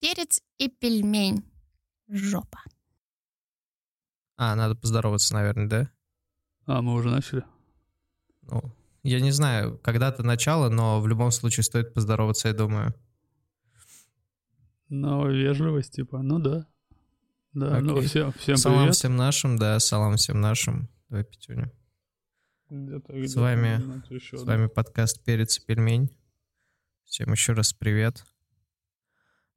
Перец и пельмень. Жопа. А, надо поздороваться, наверное, да? А, мы уже начали? Ну, я не знаю, когда-то начало, но в любом случае стоит поздороваться, я думаю. Ну, вежливость, типа, ну да. Да, ну Окей. всем, всем салам привет. всем нашим, да, салам всем нашим. Давай, Петюня. Где-то, С вами- еще, С да. вами подкаст «Перец и пельмень». Всем еще раз привет.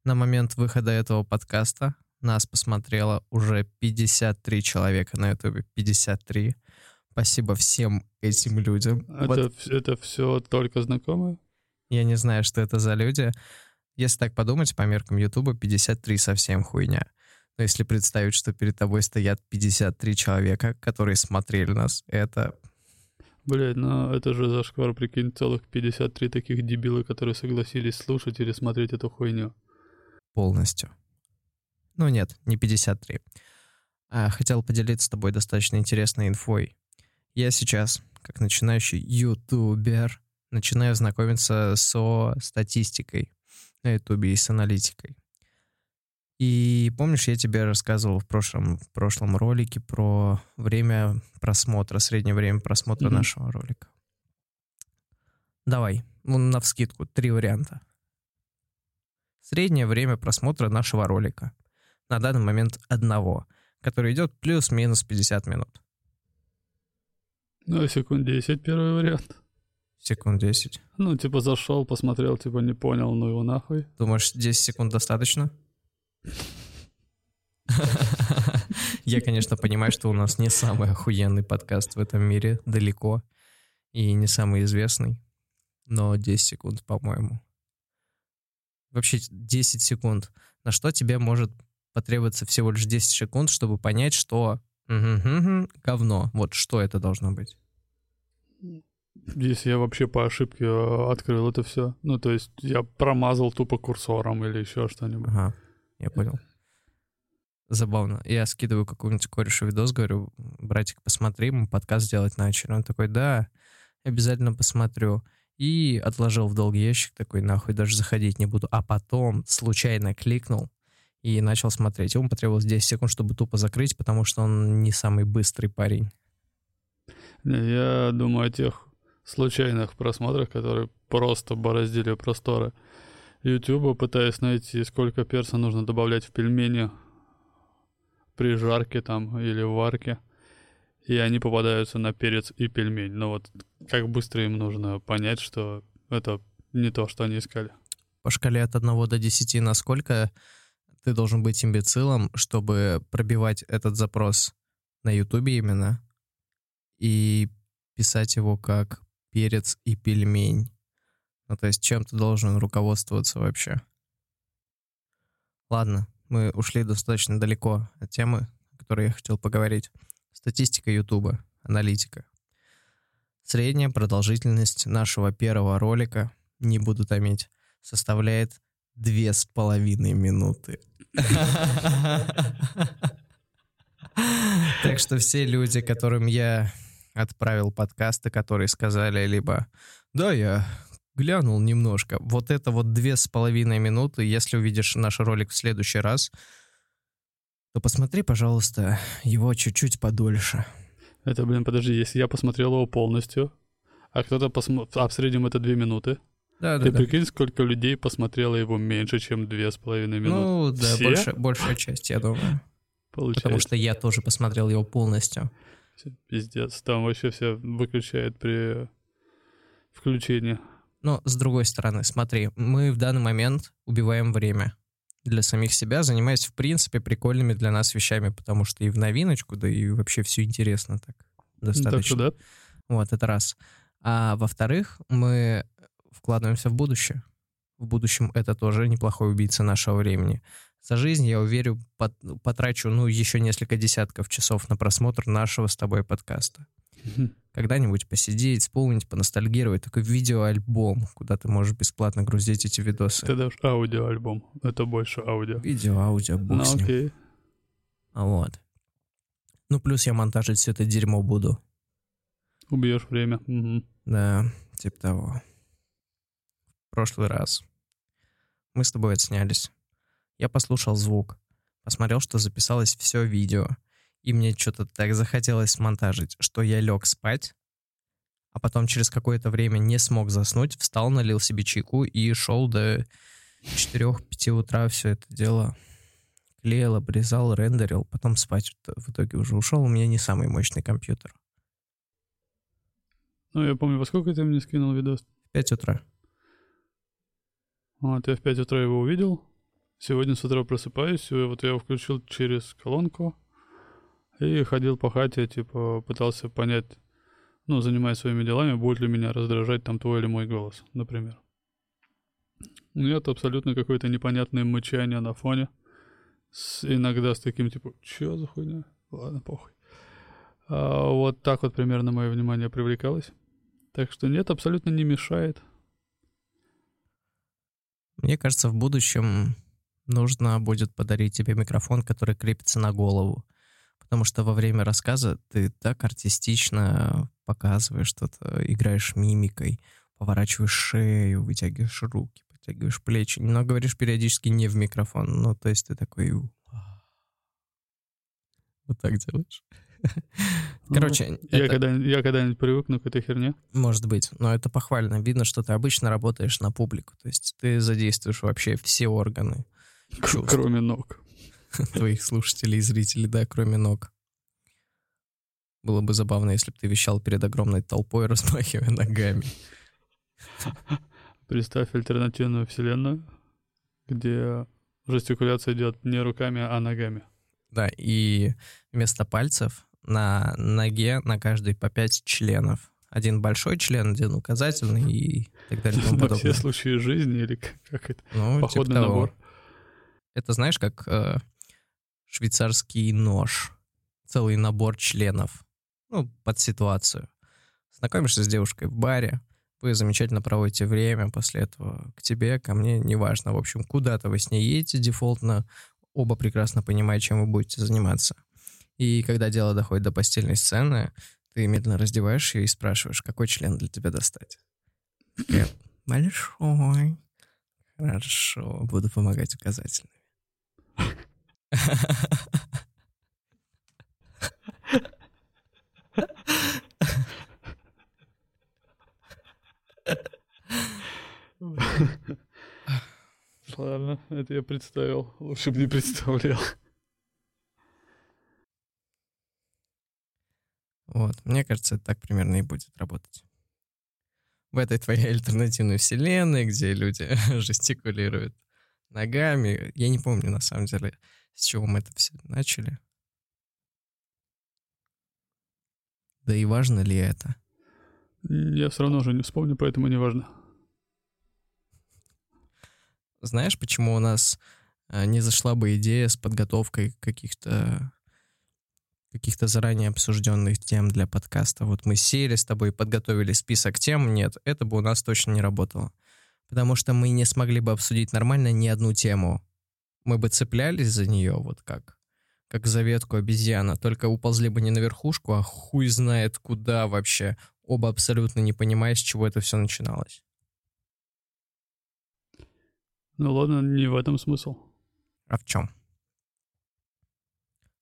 На момент выхода этого подкаста нас посмотрело уже 53 человека на ютубе. 53. Спасибо всем этим людям. Вот Это, вс- это все только знакомые? Я не знаю, что это за люди. Если так подумать, по меркам Ютуба 53 совсем хуйня. Но если представить, что перед тобой стоят 53 человека, которые смотрели нас, это... Блядь, ну это же зашквар, прикинь, целых 53 таких дебила, которые согласились слушать или смотреть эту хуйню. Полностью. Ну нет, не 53. А, хотел поделиться с тобой достаточно интересной инфой. Я сейчас, как начинающий ютубер, начинаю знакомиться со статистикой на ютубе и с аналитикой. И помнишь, я тебе рассказывал в прошлом, в прошлом ролике про время просмотра, среднее время просмотра Мгм. нашего ролика. Давай, ну, на вскидку, три варианта. Среднее время просмотра нашего ролика. На данный момент одного, который идет плюс-минус 50 минут. Ну, секунд 10 первый вариант. Секунд 10. Ну, типа зашел, посмотрел, типа не понял, ну его нахуй. Думаешь, 10 секунд достаточно? Я, конечно, понимаю, что у нас не самый охуенный подкаст в этом мире, далеко, и не самый известный, но 10 секунд, по-моему. Вообще 10 секунд. На что тебе может потребоваться всего лишь 10 секунд, чтобы понять, что говно. Вот что это должно быть. Если я вообще по ошибке э, открыл это все. Ну, то есть я промазал тупо курсором или еще что-нибудь. Ага, я понял. Забавно. Я скидываю какому-нибудь корешу видос, говорю, братик, посмотри, мы подкаст делать начали. Он такой, да, обязательно посмотрю. И отложил в долгий ящик, такой, нахуй, даже заходить не буду. А потом случайно кликнул и начал смотреть. Ему потребовалось 10 секунд, чтобы тупо закрыть, потому что он не самый быстрый парень. Я думаю о тех случайных просмотрах, которые просто бороздили просторы Ютуба, пытаясь найти, сколько перца нужно добавлять в пельмени при жарке там или варке. И они попадаются на перец и пельмень. Но вот как быстро им нужно понять, что это не то, что они искали. По шкале от 1 до 10, насколько ты должен быть имбецилом, чтобы пробивать этот запрос на Ютубе именно и писать его как перец и пельмень? Ну, то есть чем ты должен руководствоваться вообще? Ладно, мы ушли достаточно далеко от темы, о которой я хотел поговорить. Статистика Ютуба, аналитика. Средняя продолжительность нашего первого ролика, не буду томить, составляет две с половиной минуты. Так что все люди, которым я отправил подкасты, которые сказали либо «Да, я глянул немножко», вот это вот две с половиной минуты, если увидишь наш ролик в следующий раз, то посмотри, пожалуйста, его чуть-чуть подольше. Это, блин, подожди, если я посмотрел его полностью, а кто-то посмотрел... А в среднем это две минуты. Да, да, Ты да. прикинь, сколько людей посмотрело его меньше, чем две с половиной минуты. Ну, да, Все? больше, большая часть, я думаю. Получается. Потому что я тоже посмотрел его полностью. Пиздец. Там вообще все выключает при включении. Но с другой стороны, смотри, мы в данный момент убиваем время для самих себя, занимаясь, в принципе, прикольными для нас вещами, потому что и в новиночку, да и вообще все интересно так Ну, Так что достаточно. да. Вот, это раз. А во-вторых, мы вкладываемся в будущее. В будущем это тоже неплохой убийца нашего времени. За жизнь, я уверен, пот- потрачу, ну, еще несколько десятков часов на просмотр нашего с тобой подкаста. Когда-нибудь посидеть, вспомнить, поностальгировать. Такой видеоальбом, куда ты можешь бесплатно грузить эти видосы. Ты дашь аудиоальбом. Это больше аудио. Видео, аудио, бог Ну с ним. окей. А Вот. Ну, плюс я монтажить все это дерьмо буду. Убьешь время. Мгм. Да, типа того. В прошлый раз мы с тобой отснялись Я послушал звук, посмотрел, что записалось все видео, и мне что-то так захотелось смонтажить, что я лег спать, а потом через какое-то время не смог заснуть, встал, налил себе чайку и шел до 4-5 утра все это дело клеил, обрезал, рендерил, потом спать в итоге уже ушел. У меня не самый мощный компьютер. Ну, я помню, во сколько ты мне скинул видос? В 5 утра. Вот, я в 5 утра его увидел. Сегодня с утра просыпаюсь, и вот я его включил через колонку и ходил по хате, типа, пытался понять, ну, занимаясь своими делами, будет ли меня раздражать там твой или мой голос, например. Нет, абсолютно какое-то непонятное мычание на фоне. С, иногда с таким, типа, чё за хуйня? Ладно, похуй. А, вот так вот примерно мое внимание привлекалось. Так что нет, абсолютно не мешает. Мне кажется, в будущем нужно будет подарить тебе микрофон, который крепится на голову. Потому что во время рассказа ты так артистично показываешь что-то, играешь мимикой, поворачиваешь шею, вытягиваешь руки, подтягиваешь плечи, но говоришь периодически не в микрофон. Ну, то есть ты такой... Вот так делаешь. Короче, я, это... я когда-нибудь привыкну к этой херне. Может быть, но это похвально. Видно, что ты обычно работаешь на публику. То есть ты задействуешь вообще все органы. Чувств. Кроме ног. Твоих слушателей и зрителей, да, кроме ног. Было бы забавно, если бы ты вещал перед огромной толпой, размахивая ногами. Представь альтернативную вселенную, где жестикуляция идет не руками, а ногами. Да, и вместо пальцев на ноге на каждый по пять членов. Один большой член, один указательный и так далее. И тому на все случаи жизни или как, это? Ну, типа Походный типа набор. Это знаешь, как э, швейцарский нож. Целый набор членов. Ну, под ситуацию. Знакомишься с девушкой в баре, вы замечательно проводите время после этого к тебе, ко мне, неважно. В общем, куда-то вы с ней едете дефолтно, оба прекрасно понимаете, чем вы будете заниматься. И когда дело доходит до постельной сцены, ты медленно раздеваешь ее и спрашиваешь, какой член для тебя достать. Большой. Хорошо, буду помогать указательными. Ладно, это я представил. Лучше бы не представлял. Вот, мне кажется, это так примерно и будет работать. В этой твоей альтернативной вселенной, где люди жестикулируют ногами. Я не помню, на самом деле, с чего мы это все начали. Да и важно ли это? Я все равно уже не вспомню, поэтому не важно. Знаешь, почему у нас э, не зашла бы идея с подготовкой каких-то каких-то заранее обсужденных тем для подкаста. Вот мы сели с тобой и подготовили список тем. Нет, это бы у нас точно не работало. Потому что мы не смогли бы обсудить нормально ни одну тему. Мы бы цеплялись за нее вот как, как за ветку обезьяна, только уползли бы не на верхушку, а хуй знает куда вообще, оба абсолютно не понимая, с чего это все начиналось. Ну ладно, не в этом смысл. А в чем?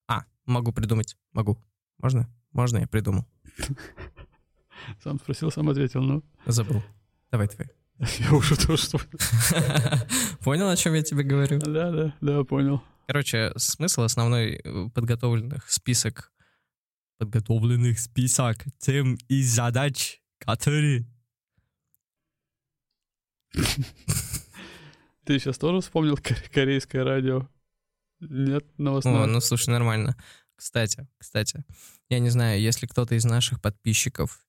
А, могу придумать. Могу. Можно? Можно, я придумал. Сам спросил, сам ответил, ну. Забыл. Давай твой. Я уже тоже Понял, о чем я тебе говорю? Да, да, да, понял. Короче, смысл основной э, подготовленных список подготовленных список тем и задач, которые Ты сейчас тоже вспомнил корейское радио? Нет, новостное? О, ну слушай, нормально. Кстати, кстати, я не знаю, если кто-то из наших подписчиков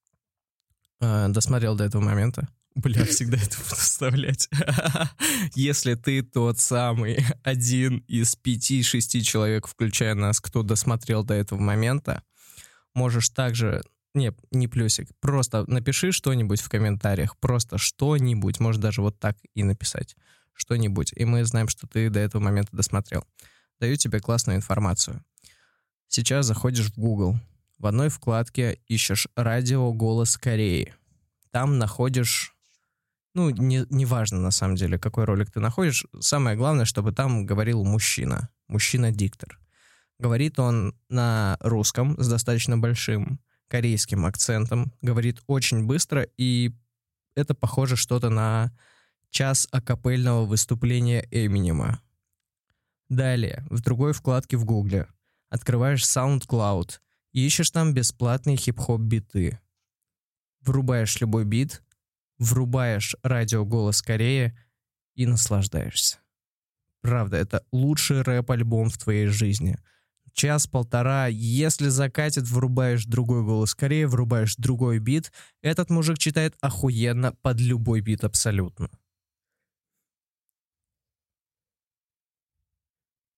э, досмотрел до этого момента, Бля, всегда это буду вставлять. Если ты тот самый один из пяти-шести человек, включая нас, кто досмотрел до этого момента, можешь также не, не плюсик. Просто напиши что-нибудь в комментариях. Просто что-нибудь. Может даже вот так и написать. Что-нибудь. И мы знаем, что ты до этого момента досмотрел. Даю тебе классную информацию. Сейчас заходишь в Google. В одной вкладке ищешь «Радио Голос Кореи». Там находишь Ну, не, не важно, на самом деле, какой ролик ты находишь. Самое главное, чтобы там говорил мужчина. Мужчина-диктор. Говорит он на русском с достаточно большим корейским акцентом. Говорит очень быстро, и это похоже что-то на час акапельного выступления Эминема. Далее, в другой вкладке в Гугле открываешь SoundCloud ищешь там бесплатные хип-хоп биты. Врубаешь любой бит, врубаешь радио «Голос Кореи» и наслаждаешься. Правда, это лучший рэп-альбом в твоей жизни. Час-полтора, если закатит, врубаешь другой голос Кореи, врубаешь другой бит. Этот мужик читает охуенно под любой бит абсолютно.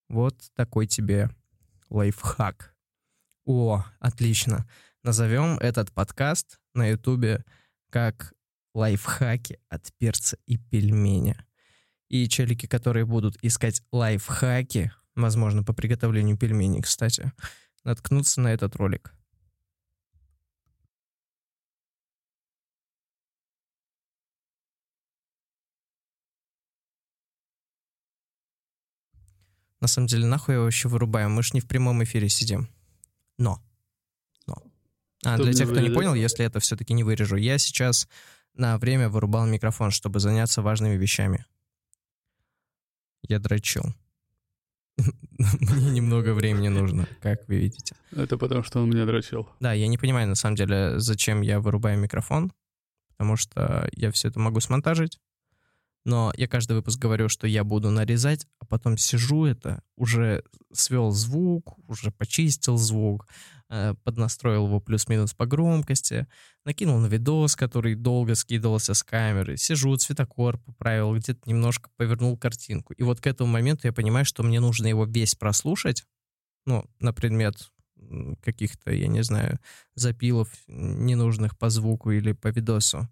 Вот такой тебе лайфхак. О, отлично. Назовем этот подкаст на ютубе как лайфхаки от перца и пельменя. И челики, которые будут искать лайфхаки, возможно, по приготовлению пельменей, кстати, наткнутся на этот ролик. На самом деле, нахуй его вообще вырубаем? Мы ж не в прямом эфире сидим. Но. Но. А, Что для тех, кто не понял, если это все-таки не вырежу, я сейчас на время вырубал микрофон, чтобы заняться важными вещами. Я дрочил. Мне немного времени нужно, как вы видите. Это потому, что он меня дрочил. Да, я не понимаю, на самом деле, зачем я вырубаю микрофон, потому что я все это могу смонтажить. Но я каждый выпуск говорю, что я буду нарезать, а потом сижу это, уже свел звук, уже почистил звук, э, поднастроил его плюс-минус по громкости, накинул на видос, который долго скидывался с камеры, сижу, цветокор поправил, где-то немножко повернул картинку. И вот к этому моменту я понимаю, что мне нужно его весь прослушать, ну, на предмет каких-то, я не знаю, запилов ненужных по звуку или по видосу.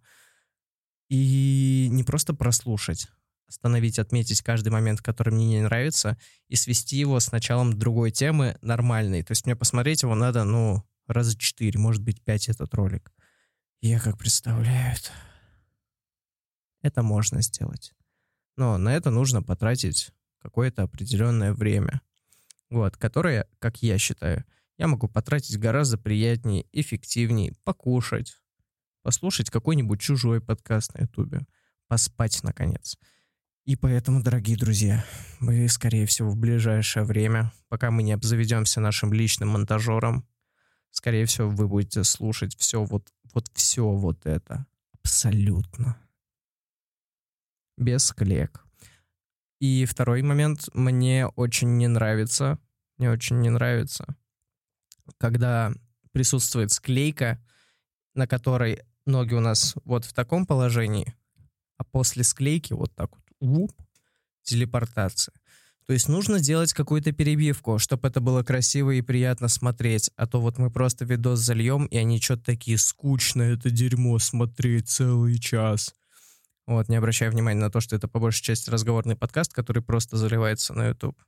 И не просто прослушать, остановить, отметить каждый момент, который мне не нравится, и свести его с началом другой темы нормальной. То есть мне посмотреть его надо, ну, раза четыре, может быть, пять этот ролик. Я как представляю это. Можно сделать. Но на это нужно потратить какое-то определенное время. Вот, которое, как я считаю, я могу потратить гораздо приятнее, эффективнее, покушать, послушать какой-нибудь чужой подкаст на Ютубе, поспать, наконец. И поэтому, дорогие друзья, вы, скорее всего, в ближайшее время, пока мы не обзаведемся нашим личным монтажером, скорее всего, вы будете слушать все вот, вот все вот это. Абсолютно. Без клек. И второй момент, мне очень не нравится, мне очень не нравится, когда присутствует склейка, на которой ноги у нас вот в таком положении, а после склейки вот так вот, уп, телепортация. То есть нужно делать какую-то перебивку, чтобы это было красиво и приятно смотреть. А то вот мы просто видос зальем, и они что-то такие скучно это дерьмо смотреть целый час. Вот, не обращая внимания на то, что это по большей части разговорный подкаст, который просто заливается на YouTube.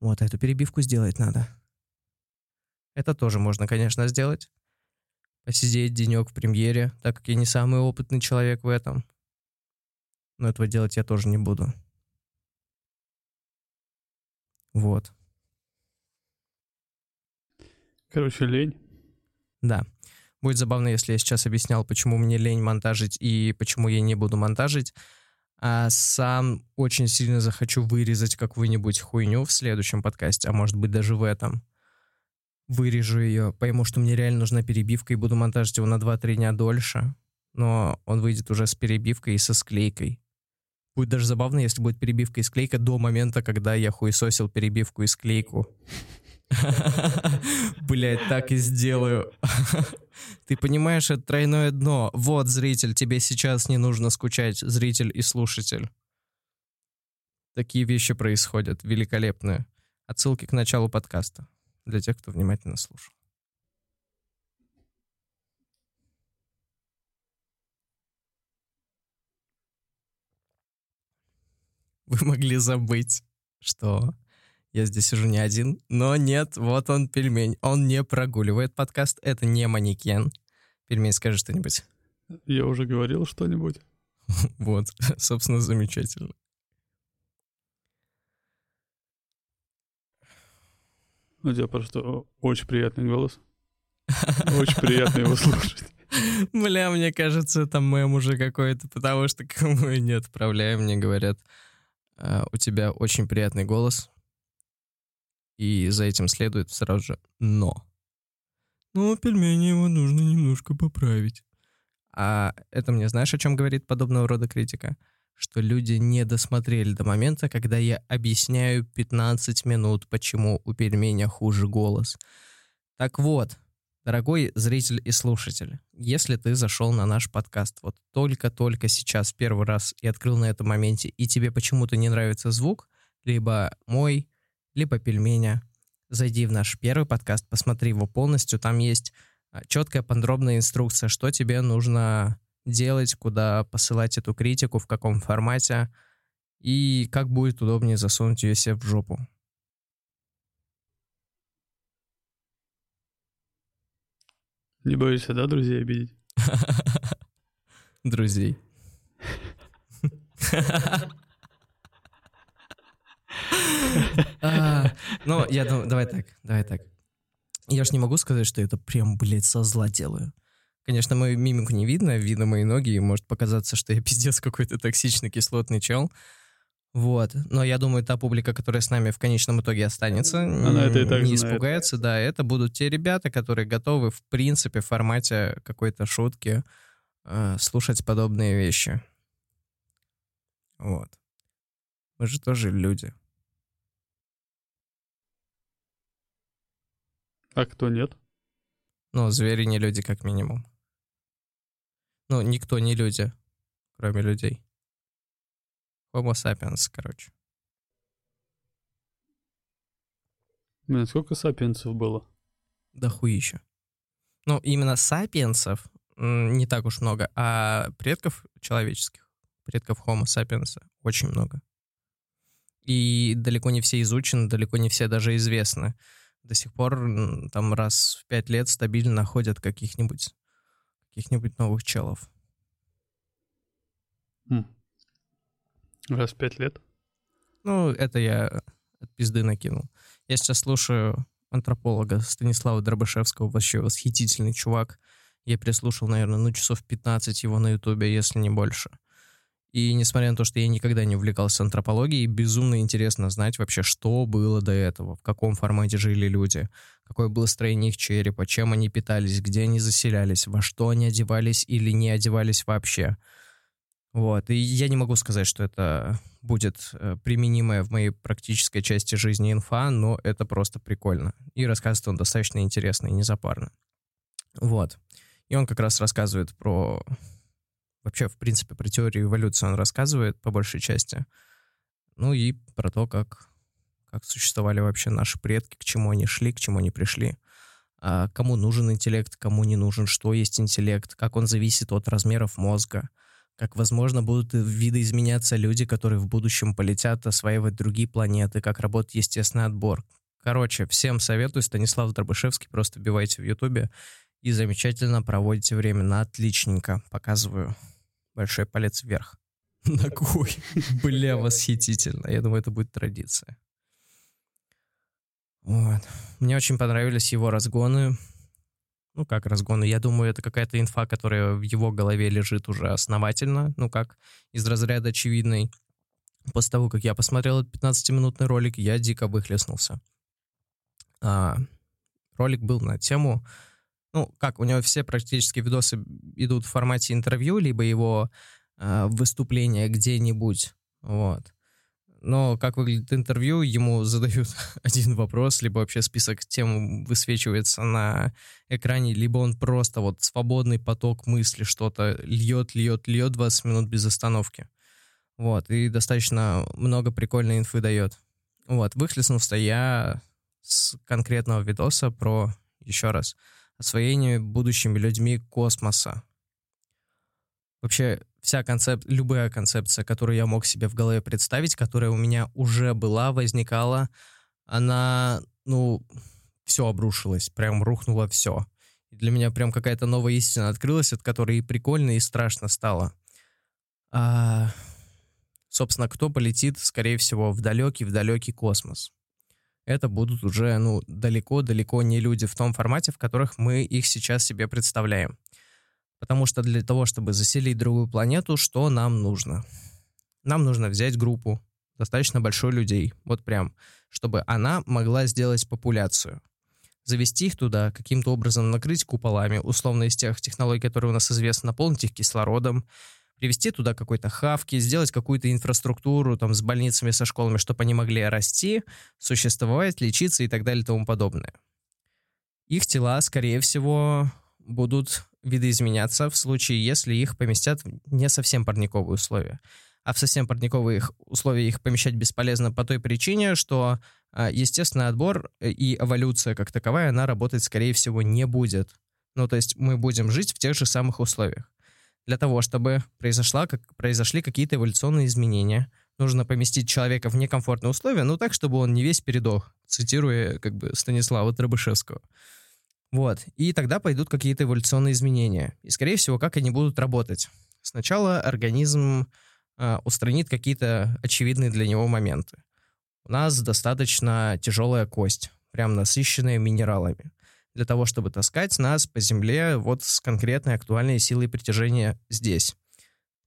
Вот, эту перебивку сделать надо. Это тоже можно, конечно, сделать. Посидеть денек в премьере, так как я не самый опытный человек в этом. Но этого делать я тоже не буду. Вот. Короче, лень. Да. Будет забавно, если я сейчас объяснял, почему мне лень монтажить и почему я не буду монтажить. А сам очень сильно захочу вырезать какую-нибудь хуйню в следующем подкасте, а может быть даже в этом. Вырежу ее, пойму, что мне реально нужна перебивка и буду монтажить его на 2-3 дня дольше. Но он выйдет уже с перебивкой и со склейкой. Будет даже забавно, если будет перебивка и склейка до момента, когда я хуесосил перебивку и склейку. Блять, так и сделаю. Ты понимаешь, это тройное дно. Вот, зритель, тебе сейчас не нужно скучать, зритель и слушатель. Такие вещи происходят, великолепные. Отсылки к началу подкаста, для тех, кто внимательно слушал. Вы могли забыть, что я здесь сижу не один, но нет, вот он, пельмень. Он не прогуливает подкаст, это не манекен. Пельмень, скажи что-нибудь. Я уже говорил что-нибудь. Вот, собственно, замечательно. У тебя просто очень приятный голос. Очень приятно его слушать. Бля, мне кажется, это мем уже какой-то, потому что кому и не отправляем, мне говорят, «А, у тебя очень приятный голос, и за этим следует сразу же «но». Ну, пельмени его нужно немножко поправить. А это мне знаешь, о чем говорит подобного рода критика? Что люди не досмотрели до момента, когда я объясняю 15 минут, почему у пельменя хуже голос. Так вот, Дорогой зритель и слушатель, если ты зашел на наш подкаст вот только-только сейчас первый раз и открыл на этом моменте, и тебе почему-то не нравится звук, либо мой, либо пельменя, зайди в наш первый подкаст, посмотри его полностью, там есть а, четкая подробная инструкция, что тебе нужно делать, куда посылать эту критику, в каком формате, и как будет удобнее засунуть ее себе в жопу. Не боишься, да, друзей обидеть? Друзей. А, ну, я думаю, давай так, давай так. Я ж не могу сказать, что это прям, блядь, со зла делаю. Конечно, мою мимику не видно, видно мои ноги, и может показаться, что я пиздец какой-то токсичный кислотный чел. Вот. Но я думаю, та публика, которая с нами в конечном итоге останется, Она это и так не знает. испугается. Да, это будут те ребята, которые готовы, в принципе, в формате какой-то шутки э, слушать подобные вещи. Вот. Мы же тоже люди. А кто нет? Ну, звери не люди, как минимум. Ну, никто не люди, кроме людей. Homo sapiens, короче. Блин, сколько сапиенсов было? Да хуища. Ну, именно сапиенсов не так уж много, а предков человеческих, предков Homo sapiens очень много. И далеко не все изучены, далеко не все даже известны. До сих пор там раз в пять лет стабильно находят каких-нибудь каких-нибудь новых челов. Хм. Раз в пять лет? Ну, это я от пизды накинул. Я сейчас слушаю антрополога Станислава Дробышевского, вообще восхитительный чувак. Я переслушал, наверное, ну, часов 15 его на ютубе, если не больше. И несмотря на то, что я никогда не увлекался антропологией, безумно интересно знать вообще, что было до этого, в каком формате жили люди, какое было строение их черепа, чем они питались, где они заселялись, во что они одевались или не одевались вообще. Вот. И я не могу сказать, что это будет э, применимая в моей практической части жизни инфа, но это просто прикольно. И рассказывает он достаточно интересно и незапарно. Вот. И он как раз рассказывает про... Вообще, в принципе, про теорию эволюции он рассказывает по большей части. Ну и про то, как, как существовали вообще наши предки, к чему они шли, к чему они пришли. А кому нужен интеллект, кому не нужен, что есть интеллект, как он зависит от размеров мозга, как, возможно, будут видоизменяться люди, которые в будущем полетят осваивать другие планеты, как работает естественный отбор. Короче, всем советую, Станислав Дробышевский, просто вбивайте в Ютубе и замечательно проводите время на отличненько. Показываю большой палец вверх. Ногой. Бля, восхитительно. Я думаю, это будет традиция. Вот. Мне очень понравились его разгоны. Ну, как разгоны? Я думаю, это какая-то инфа, которая в его голове лежит уже основательно. Ну, как из разряда очевидной. После того, как я посмотрел этот 15-минутный ролик, я дико выхлестнулся. А, ролик был на тему... Ну, как, у него все практически видосы идут в формате интервью, либо его а, выступления где-нибудь. Вот. Но как выглядит интервью, ему задают один вопрос, либо вообще список тем высвечивается на экране, либо он просто вот свободный поток мысли, что-то льет, льет, льет 20 минут без остановки. Вот, и достаточно много прикольной инфы дает. Вот, выхлестнулся я с конкретного видоса про, еще раз, освоение будущими людьми космоса. Вообще, вся концеп... любая концепция, которую я мог себе в голове представить, которая у меня уже была, возникала, она, ну, все обрушилось, прям рухнуло все. И для меня прям какая-то новая истина открылась, от которой и прикольно, и страшно стало. А, собственно, кто полетит, скорее всего, в далекий-в далекий космос? Это будут уже, ну, далеко-далеко не люди в том формате, в которых мы их сейчас себе представляем. Потому что для того, чтобы заселить другую планету, что нам нужно? Нам нужно взять группу достаточно большой людей, вот прям, чтобы она могла сделать популяцию. Завести их туда, каким-то образом накрыть куполами, условно из тех технологий, которые у нас известны, наполнить их кислородом, привести туда какой-то хавки, сделать какую-то инфраструктуру там с больницами, со школами, чтобы они могли расти, существовать, лечиться и так далее и тому подобное. Их тела, скорее всего, будут видоизменяться в случае, если их поместят в не совсем парниковые условия. А в совсем парниковые условия их помещать бесполезно по той причине, что а, естественный отбор и эволюция как таковая, она работать, скорее всего, не будет. Ну, то есть мы будем жить в тех же самых условиях. Для того, чтобы произошла, как, произошли какие-то эволюционные изменения, нужно поместить человека в некомфортные условия, ну так, чтобы он не весь передох, цитируя как бы Станислава Трабышевского. Вот. И тогда пойдут какие-то эволюционные изменения. И, скорее всего, как они будут работать? Сначала организм э, устранит какие-то очевидные для него моменты. У нас достаточно тяжелая кость, прям насыщенная минералами для того, чтобы таскать нас по земле вот с конкретной актуальной силой притяжения здесь.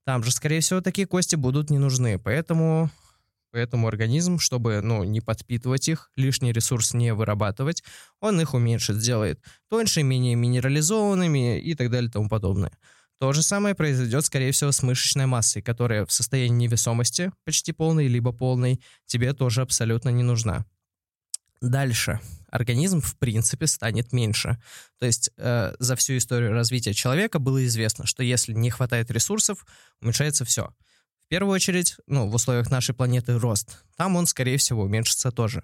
Там же, скорее всего, такие кости будут не нужны, поэтому, поэтому организм, чтобы ну, не подпитывать их, лишний ресурс не вырабатывать, он их уменьшит, сделает тоньше, менее минерализованными и так далее и тому подобное. То же самое произойдет, скорее всего, с мышечной массой, которая в состоянии невесомости, почти полной, либо полной, тебе тоже абсолютно не нужна. Дальше. Организм, в принципе, станет меньше. То есть э, за всю историю развития человека было известно, что если не хватает ресурсов, уменьшается все. В первую очередь, ну, в условиях нашей планеты рост. Там он, скорее всего, уменьшится тоже.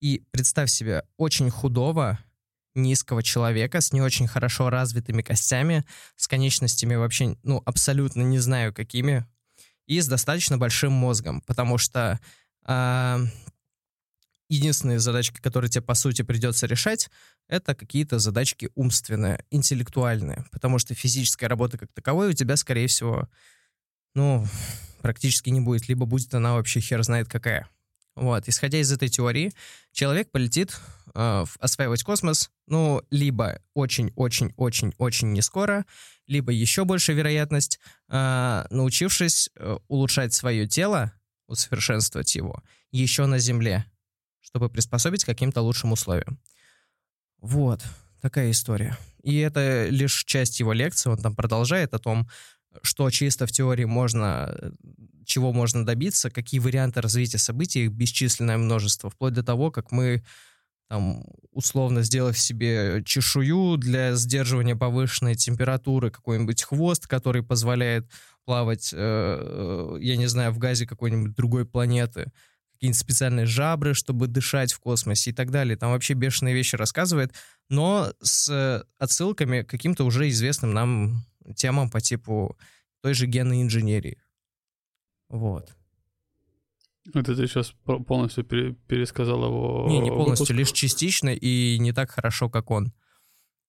И представь себе очень худого, низкого человека с не очень хорошо развитыми костями, с конечностями вообще, ну, абсолютно не знаю какими, и с достаточно большим мозгом, потому что э, единственные задачки, которые тебе, по сути, придется решать, это какие-то задачки умственные, интеллектуальные, потому что физическая работа как таковой у тебя, скорее всего, ну, практически не будет, либо будет она вообще хер знает какая. Вот, исходя из этой теории, человек полетит э, осваивать космос, ну, либо очень-очень-очень-очень не скоро, либо еще большая вероятность, э, научившись э, улучшать свое тело, усовершенствовать его еще на Земле, чтобы приспособить к каким-то лучшим условиям. Вот, такая история. И это лишь часть его лекции, он там продолжает о том, что чисто в теории можно, чего можно добиться, какие варианты развития событий, их бесчисленное множество, вплоть до того, как мы там, условно сделав себе чешую для сдерживания повышенной температуры, какой-нибудь хвост, который позволяет плавать, э, э я не знаю, в газе какой-нибудь другой планеты, какие-нибудь специальные жабры, чтобы дышать в космосе и так далее. Там вообще бешеные вещи рассказывает, но с отсылками к каким-то уже известным нам темам по типу той же генной инженерии. Вот. Это ты сейчас полностью пере- пересказал его Не, не полностью, выпуск? лишь частично и не так хорошо, как он.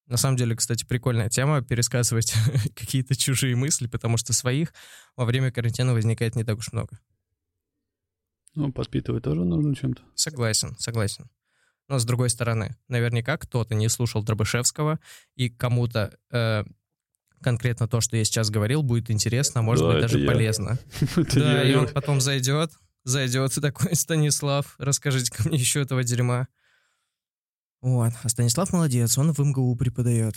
На самом деле, кстати, прикольная тема пересказывать какие-то чужие мысли, потому что своих во время карантина возникает не так уж много. Ну, подпитывать тоже нужно чем-то. Согласен, согласен. Но с другой стороны, наверняка кто-то не слушал Дробышевского, и кому-то э, конкретно то, что я сейчас говорил, будет интересно, а может Да, быть даже я. полезно. Это Да, я- и он потом зайдет, зайдет и такой, Станислав, расскажите ко мне еще этого дерьма. Вот, а Станислав молодец, он в МГУ преподает.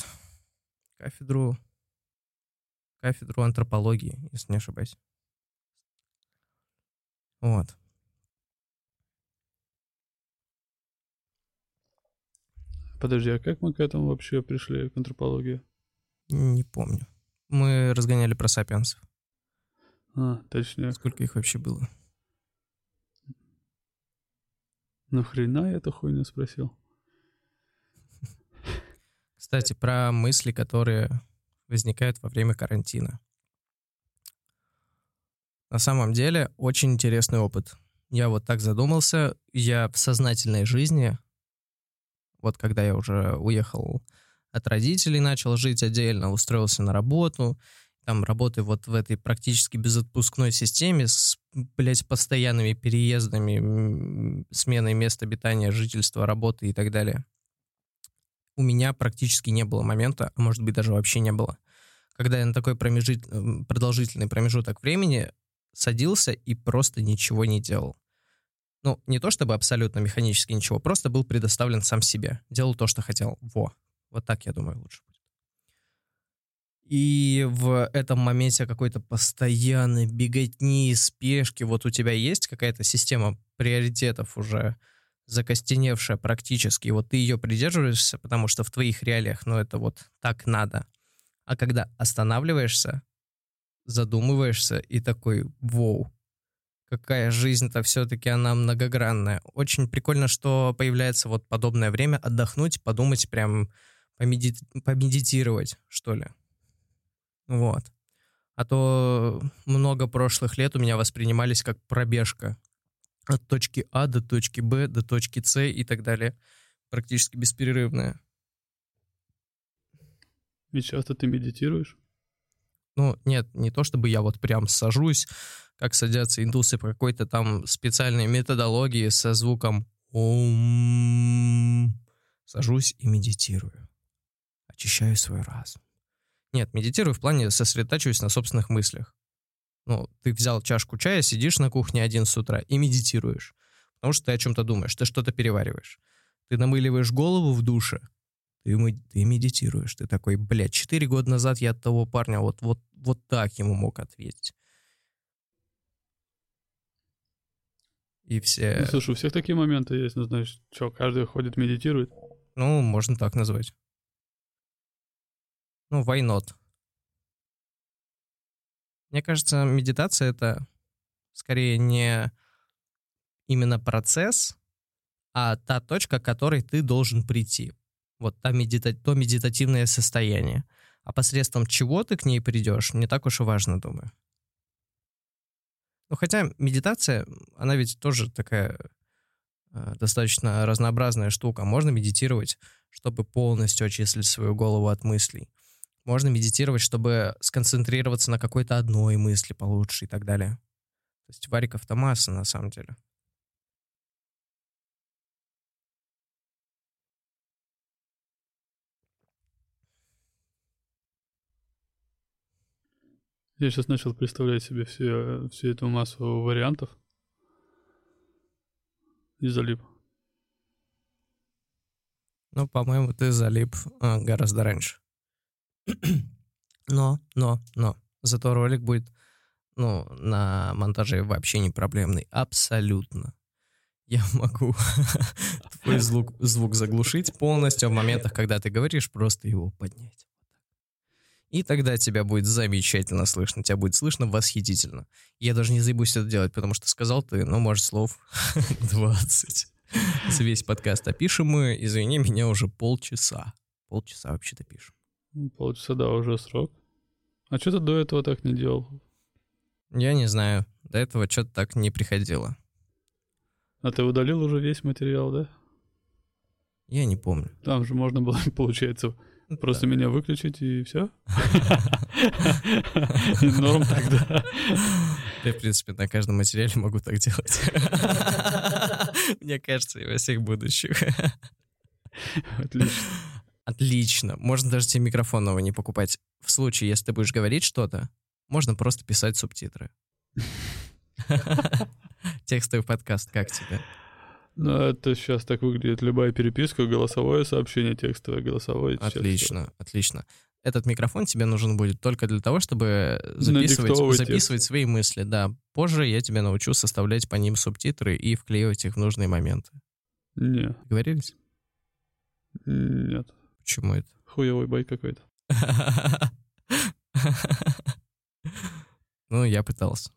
Кафедру, кафедру антропологии, если не ошибаюсь. Вот. Подожди, а как мы к этому вообще пришли, к антропологии? Не помню. Мы разгоняли про сапиенсов. А, точнее. Сколько их вообще было? Нахрена я эту хуйню спросил? Кстати, про мысли, которые возникают во время карантина. На самом деле, очень интересный опыт. Я вот так задумался. Я в сознательной жизни, вот когда я уже уехал от родителей начал жить отдельно, устроился на работу, там работаю вот в этой практически безотпускной системе с, блядь, постоянными переездами, сменой места обитания, жительства, работы и так далее. У меня практически не было момента, а может быть даже вообще не было, когда я на такой промежит... продолжительный промежуток времени садился и просто ничего не делал. Ну, не то чтобы абсолютно механически ничего, просто был предоставлен сам себе. Делал то, что хотел. Во. Вот так, я думаю, лучше будет. И в этом моменте какой-то постоянной беготни, спешки, вот у тебя есть какая-то система приоритетов уже закостеневшая практически, и вот ты ее придерживаешься, потому что в твоих реалиях, ну, это вот так надо. А когда останавливаешься, задумываешься и такой, воу, какая жизнь-то все-таки она многогранная. Очень прикольно, что появляется вот подобное время отдохнуть, подумать, прям помедит... помедитировать, что ли. Вот. А то много прошлых лет у меня воспринимались как пробежка от точки А до точки Б, до точки С и так далее. Практически бесперерывная. И часто ты медитируешь? Ну, нет, не то чтобы я вот прям сажусь, как садятся индусы по какой-то там специальной методологии со звуком «Ом». Сажусь и медитирую. Очищаю свой разум. Нет, медитирую в плане сосредотачиваюсь на собственных мыслях. Ну, ты взял чашку чая, сидишь на кухне один с утра и медитируешь. Потому что ты о чем-то думаешь, ты что-то перевариваешь. Ты намыливаешь голову в душе, ты, ты медитируешь. Ты такой, блядь, четыре года назад я от того парня вот, вот, вот так ему мог ответить. И все... Ну, слушай, у всех такие моменты есть, ну, знаешь, что, каждый ходит, медитирует? Ну, можно так назвать. Ну, why not? Мне кажется, медитация — это скорее не именно процесс, а та точка, к которой ты должен прийти. Вот та медита... то медитативное состояние. А посредством чего ты к ней придешь, не так уж и важно, думаю. Ну, хотя медитация, она ведь тоже такая э, достаточно разнообразная штука. Можно медитировать, чтобы полностью очистить свою голову от мыслей. Можно медитировать, чтобы сконцентрироваться на какой-то одной мысли получше и так далее. То есть вариков-то масса на самом деле. Я сейчас начал представлять себе все, всю эту массу вариантов и залип. Ну, по-моему, ты залип а, гораздо раньше. Но, но, но. Зато ролик будет, ну, на монтаже вообще не проблемный. Абсолютно. Я могу твой звук, звук заглушить полностью в моментах, когда ты говоришь, просто его поднять. И тогда тебя будет замечательно слышно. Тебя будет слышно восхитительно. Я даже не заебусь это делать, потому что сказал ты, ну, может, слов 20. За весь подкаст опишем мы. Извини, меня уже полчаса. Полчаса вообще-то пишем. Ну, полчаса, да, уже срок. А что ты до этого так не делал? Я не знаю. До этого что-то так не приходило. А ты удалил уже весь материал, да? Я не помню. Там же можно было, получается, просто меня выключить и все. Норм тогда. Я, в принципе, на каждом материале могу так делать. Мне кажется, и во всех будущих. Отлично. Отлично. Можно даже тебе микрофон новый не покупать. В случае, если ты будешь говорить что-то, можно просто писать субтитры. Текстовый подкаст, как тебе? Ну, это сейчас так выглядит. Любая переписка, голосовое сообщение, текстовое, голосовое. Отлично, отлично. Этот микрофон тебе нужен будет только для того, чтобы записывать, записывать свои мысли. Да, позже я тебя научу составлять по ним субтитры и вклеивать их в нужные моменты. Не. Говорились? Нет. Почему это? Хуевый бой какой-то. Ну, я пытался.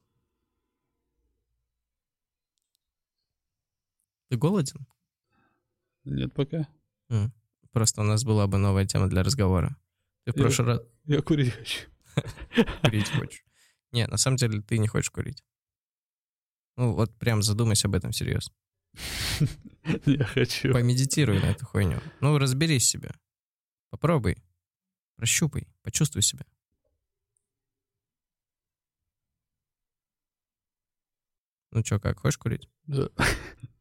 Ты голоден? Нет пока. Просто у нас была бы новая тема для разговора. Ты в я, прошлый раз... Я курить хочу. Курить хочешь. Не, на самом деле ты не хочешь курить. Ну, вот прям задумайся об этом всерьез. Я хочу. Помедитируй на эту хуйню. Ну, разберись себе. Попробуй. Прощупай. Почувствуй себя. Ну чё, как, хочешь курить? Да.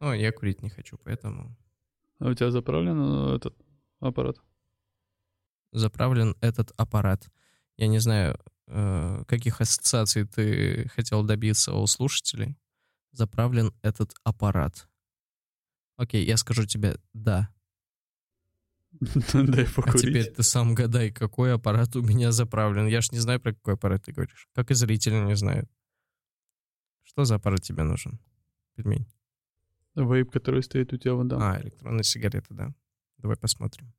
Ну, я курить не хочу, поэтому А у тебя заправлен э, этот аппарат? заправлен этот аппарат. Я не знаю, э, каких ассоциаций ты хотел добиться у слушателей. Заправлен этот аппарат. Окей, я скажу тебе «да». Дай А покурить. теперь ты сам гадай, какой аппарат у меня заправлен. Я ж не знаю, про какой аппарат ты говоришь. Как и зрители не знают. Что за аппарат тебе нужен? Пельмень. Вейп, который стоит у тебя вон там. А, электронные сигареты, да. Давай посмотрим.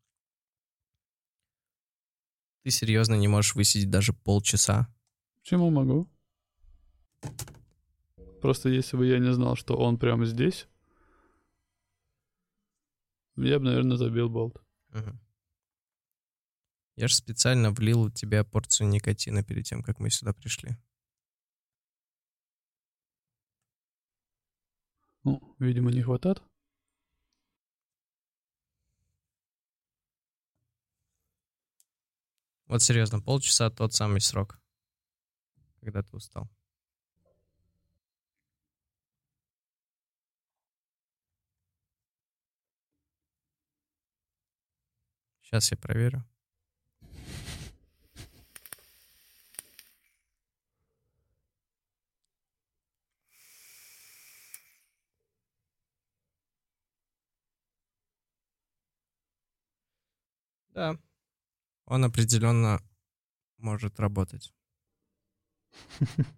Ты серьезно не можешь высидеть даже полчаса? Почему могу? Просто если бы я не знал, что он прямо здесь, я бы, наверное, забил болт. Мгм. Я же специально влил в тебя порцию никотина перед тем, как мы сюда пришли. Ну, видимо, не хватает. Вот серьезно, полчаса тот самый срок, когда ты устал. Сейчас я проверю. Да, он определенно может работать.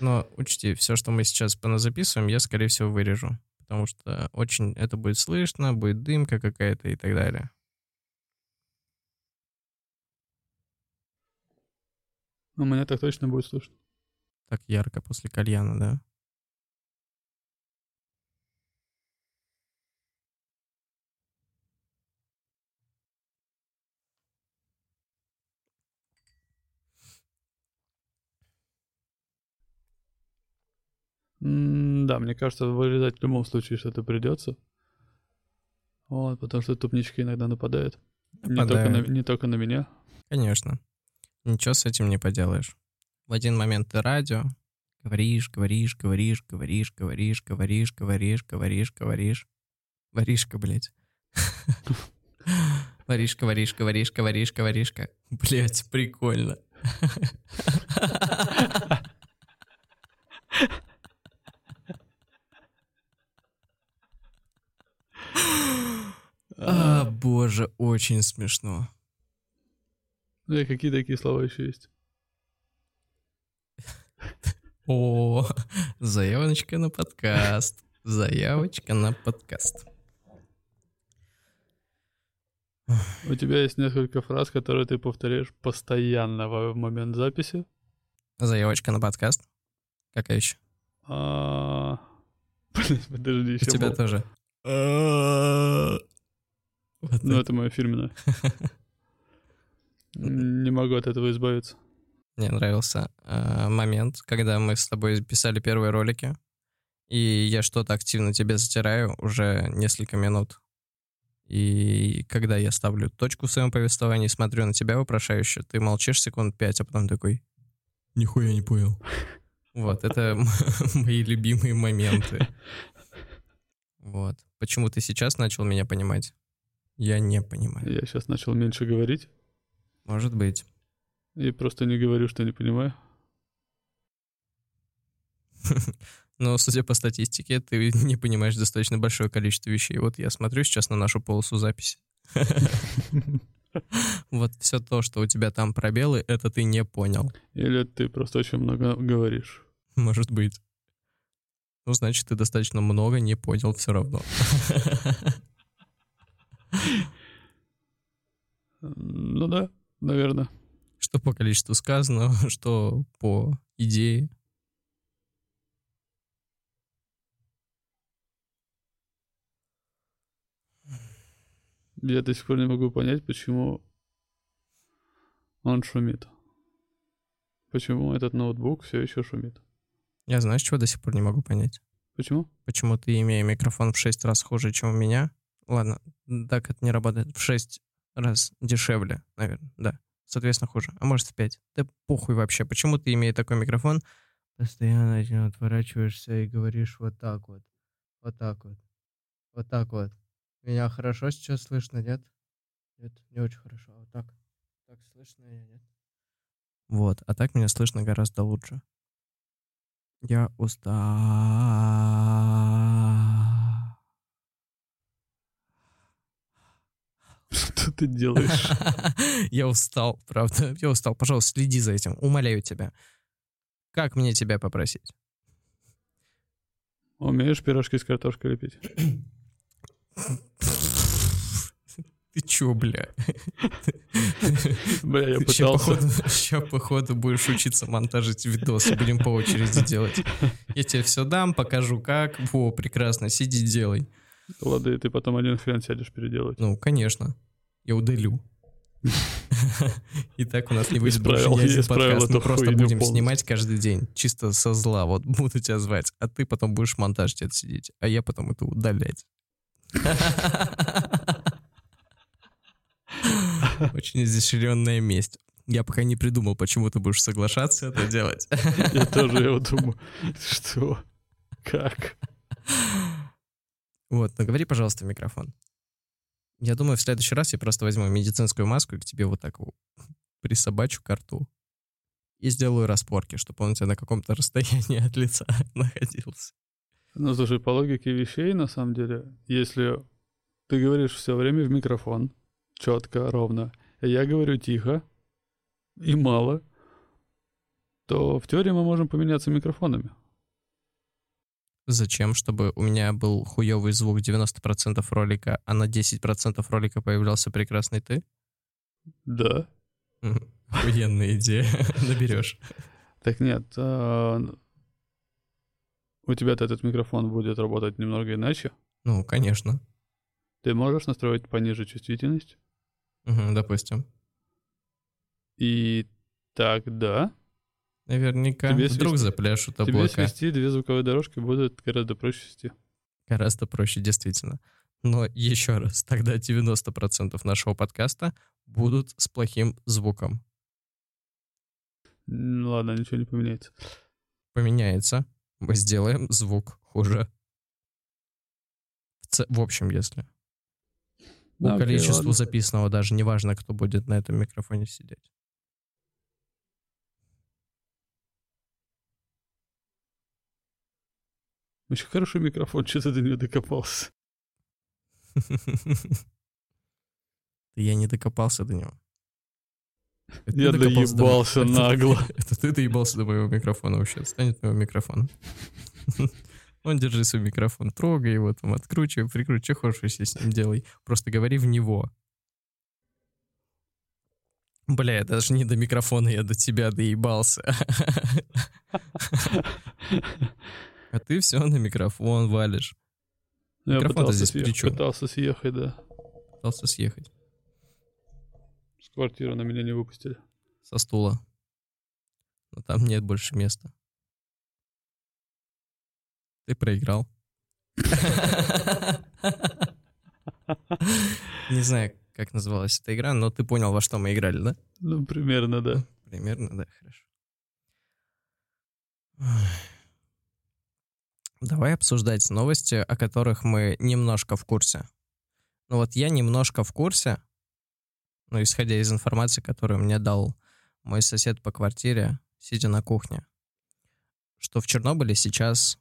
Но учти, все, что мы сейчас записываем, я, скорее всего, вырежу. Потому что очень это будет слышно, будет дымка какая-то и так далее. У меня так точно будет слышно. Так ярко после кальяна, да? Да, мне кажется, вырезать в любом случае что-то придется. Вот, потому что тупнички иногда нападают. Не только, на, не только на меня. Конечно. Ничего с этим не поделаешь. В один момент ты радио, говоришь, говоришь, говоришь, говоришь, говоришь, говоришь, говоришь, говоришь, говоришь. Воришка, блядь. Воришка, воришка, воришка, воришка, воришка. Блядь, прикольно. А, боже, очень смешно. Ну и какие такие слова еще есть? О, заявочка на подкаст. Заявочка на подкаст. У тебя есть несколько фраз, которые ты повторяешь постоянно во в момент записи. Заявочка на подкаст. Какая еще? А, Блин, подожди, У еще тебя был. тоже. Вот Ну, это. это мое фирменное. Не могу от этого избавиться. Мне нравился э, момент, когда мы с тобой писали первые ролики, и я что-то активно тебе затираю уже несколько минут. И когда я ставлю точку в своем повествовании, смотрю на тебя вопрошающе, ты молчишь секунд пять, а потом такой, нихуя не понял. Вот, это мои любимые моменты. Вот. Почему ты сейчас начал меня понимать? Я не понимаю. Я сейчас начал меньше говорить Может быть. и просто не говорю, что не понимаю. Но, судя по статистике, ты не понимаешь достаточно большое количество вещей. Вот я смотрю сейчас на нашу полосу записи. Вот все то, что у тебя там пробелы, это ты не понял. Или ты просто очень много говоришь. Может быть. Ну, значит, ты достаточно много не понял все равно. Ну да, наверное. Что по количеству сказанного, что по идее. Я до сих пор не могу понять, почему он шумит. Почему этот ноутбук все еще шумит. Я знаешь, чего до сих пор не могу понять? Почему? Почему ты, имея микрофон в 6 раз хуже, чем у меня, Ладно, так это не работает. В 6 раз дешевле, наверное, да. Соответственно, хуже. А может, в 5. Да похуй вообще. Почему ты, имея такой микрофон, постоянно от него отворачиваешься и говоришь вот так вот. Вот так вот. Вот так вот. Меня хорошо сейчас слышно, нет? Нет, не очень хорошо. Вот так. Так слышно меня, нет? Вот, а так меня слышно гораздо лучше. Я устал. Что ты делаешь? Я устал, правда. Я устал. Пожалуйста, следи за этим. Умоляю тебя. Как мне тебя попросить? Умеешь пирожки с картошкой лепить? Ты чё, бля? Бля, я Сейчас, пытался. ща, походу, будешь учиться монтажить видосы. Будем по очереди делать. Я тебе все дам, покажу как. Во, прекрасно, сиди, делай. Ладно, и ты потом один хрен сядешь переделать. Ну, конечно. Я удалю. И так у нас не Исправил- больше ни один подкаст. Мы просто будем снимать каждый день. Чисто со зла. Вот буду тебя звать. А ты потом будешь монтажить это сидеть. А я потом это удалять. Очень изощренная месть. Я пока не придумал, почему ты будешь соглашаться это делать. Я тоже его думаю. Что? Как? Вот, говори, пожалуйста, в микрофон. Я думаю, в следующий раз я просто возьму медицинскую маску и к тебе вот так присобачу к рту. И сделаю распорки, чтобы он у тебя на каком-то расстоянии от лица находился. Ну, слушай, по логике вещей, на самом деле, если ты говоришь все время в микрофон, четко, ровно, а я говорю тихо и мало, то в теории мы можем поменяться микрофонами. Зачем? Чтобы у меня был хуёвый звук 90% ролика, а на 10% ролика появлялся прекрасный ты? Да. Охуенная идея. Наберешь. Так нет, а, у тебя-то этот микрофон будет работать немного иначе. Ну, конечно. Ты можешь настроить пониже чувствительность, Мгм, допустим. и тогда Наверняка. Тебе Вдруг свести- запляшут тебе облака. свести две звуковые дорожки будет гораздо проще свести. Гораздо проще, действительно. Но еще раз, тогда 90% нашего подкаста будут с плохим звуком. М, Ладно, ничего не поменяется. Поменяется. Мы сделаем звук хуже. В, ц- в общем, если. По окей, количеству ладно. записанного даже неважно, кто будет на этом микрофоне сидеть. Очень хороший микрофон, что ты до него докопался? Я не докопался до него. Это Я до- доебался это нагло. Это ты доебался до моего микрофона вообще. Отстань от моего микрофона. Он держи свой микрофон, трогай его, там, откручивай, прикручивай, что хочешь вообще с ним делай. Просто говори в него. Бля, я даже не до микрофона, я до тебя доебался. А ты все на микрофон валишь. Я Микрофон-то пытался, здесь съех- пытался съехать, да. Пытался съехать С квартиры на меня не выпустили. со стула. Но там нет больше места. Ты проиграл. Не знаю, как называлась эта игра, но ты понял, во что мы играли, да? Ну, примерно, да. Примерно, да, хорошо. Давай обсуждать новости, о которых мы немножко в курсе. Ну вот я немножко в курсе, ну, исходя из информации, которую мне дал мой сосед по квартире, сидя на кухне, что в Чернобыле сейчас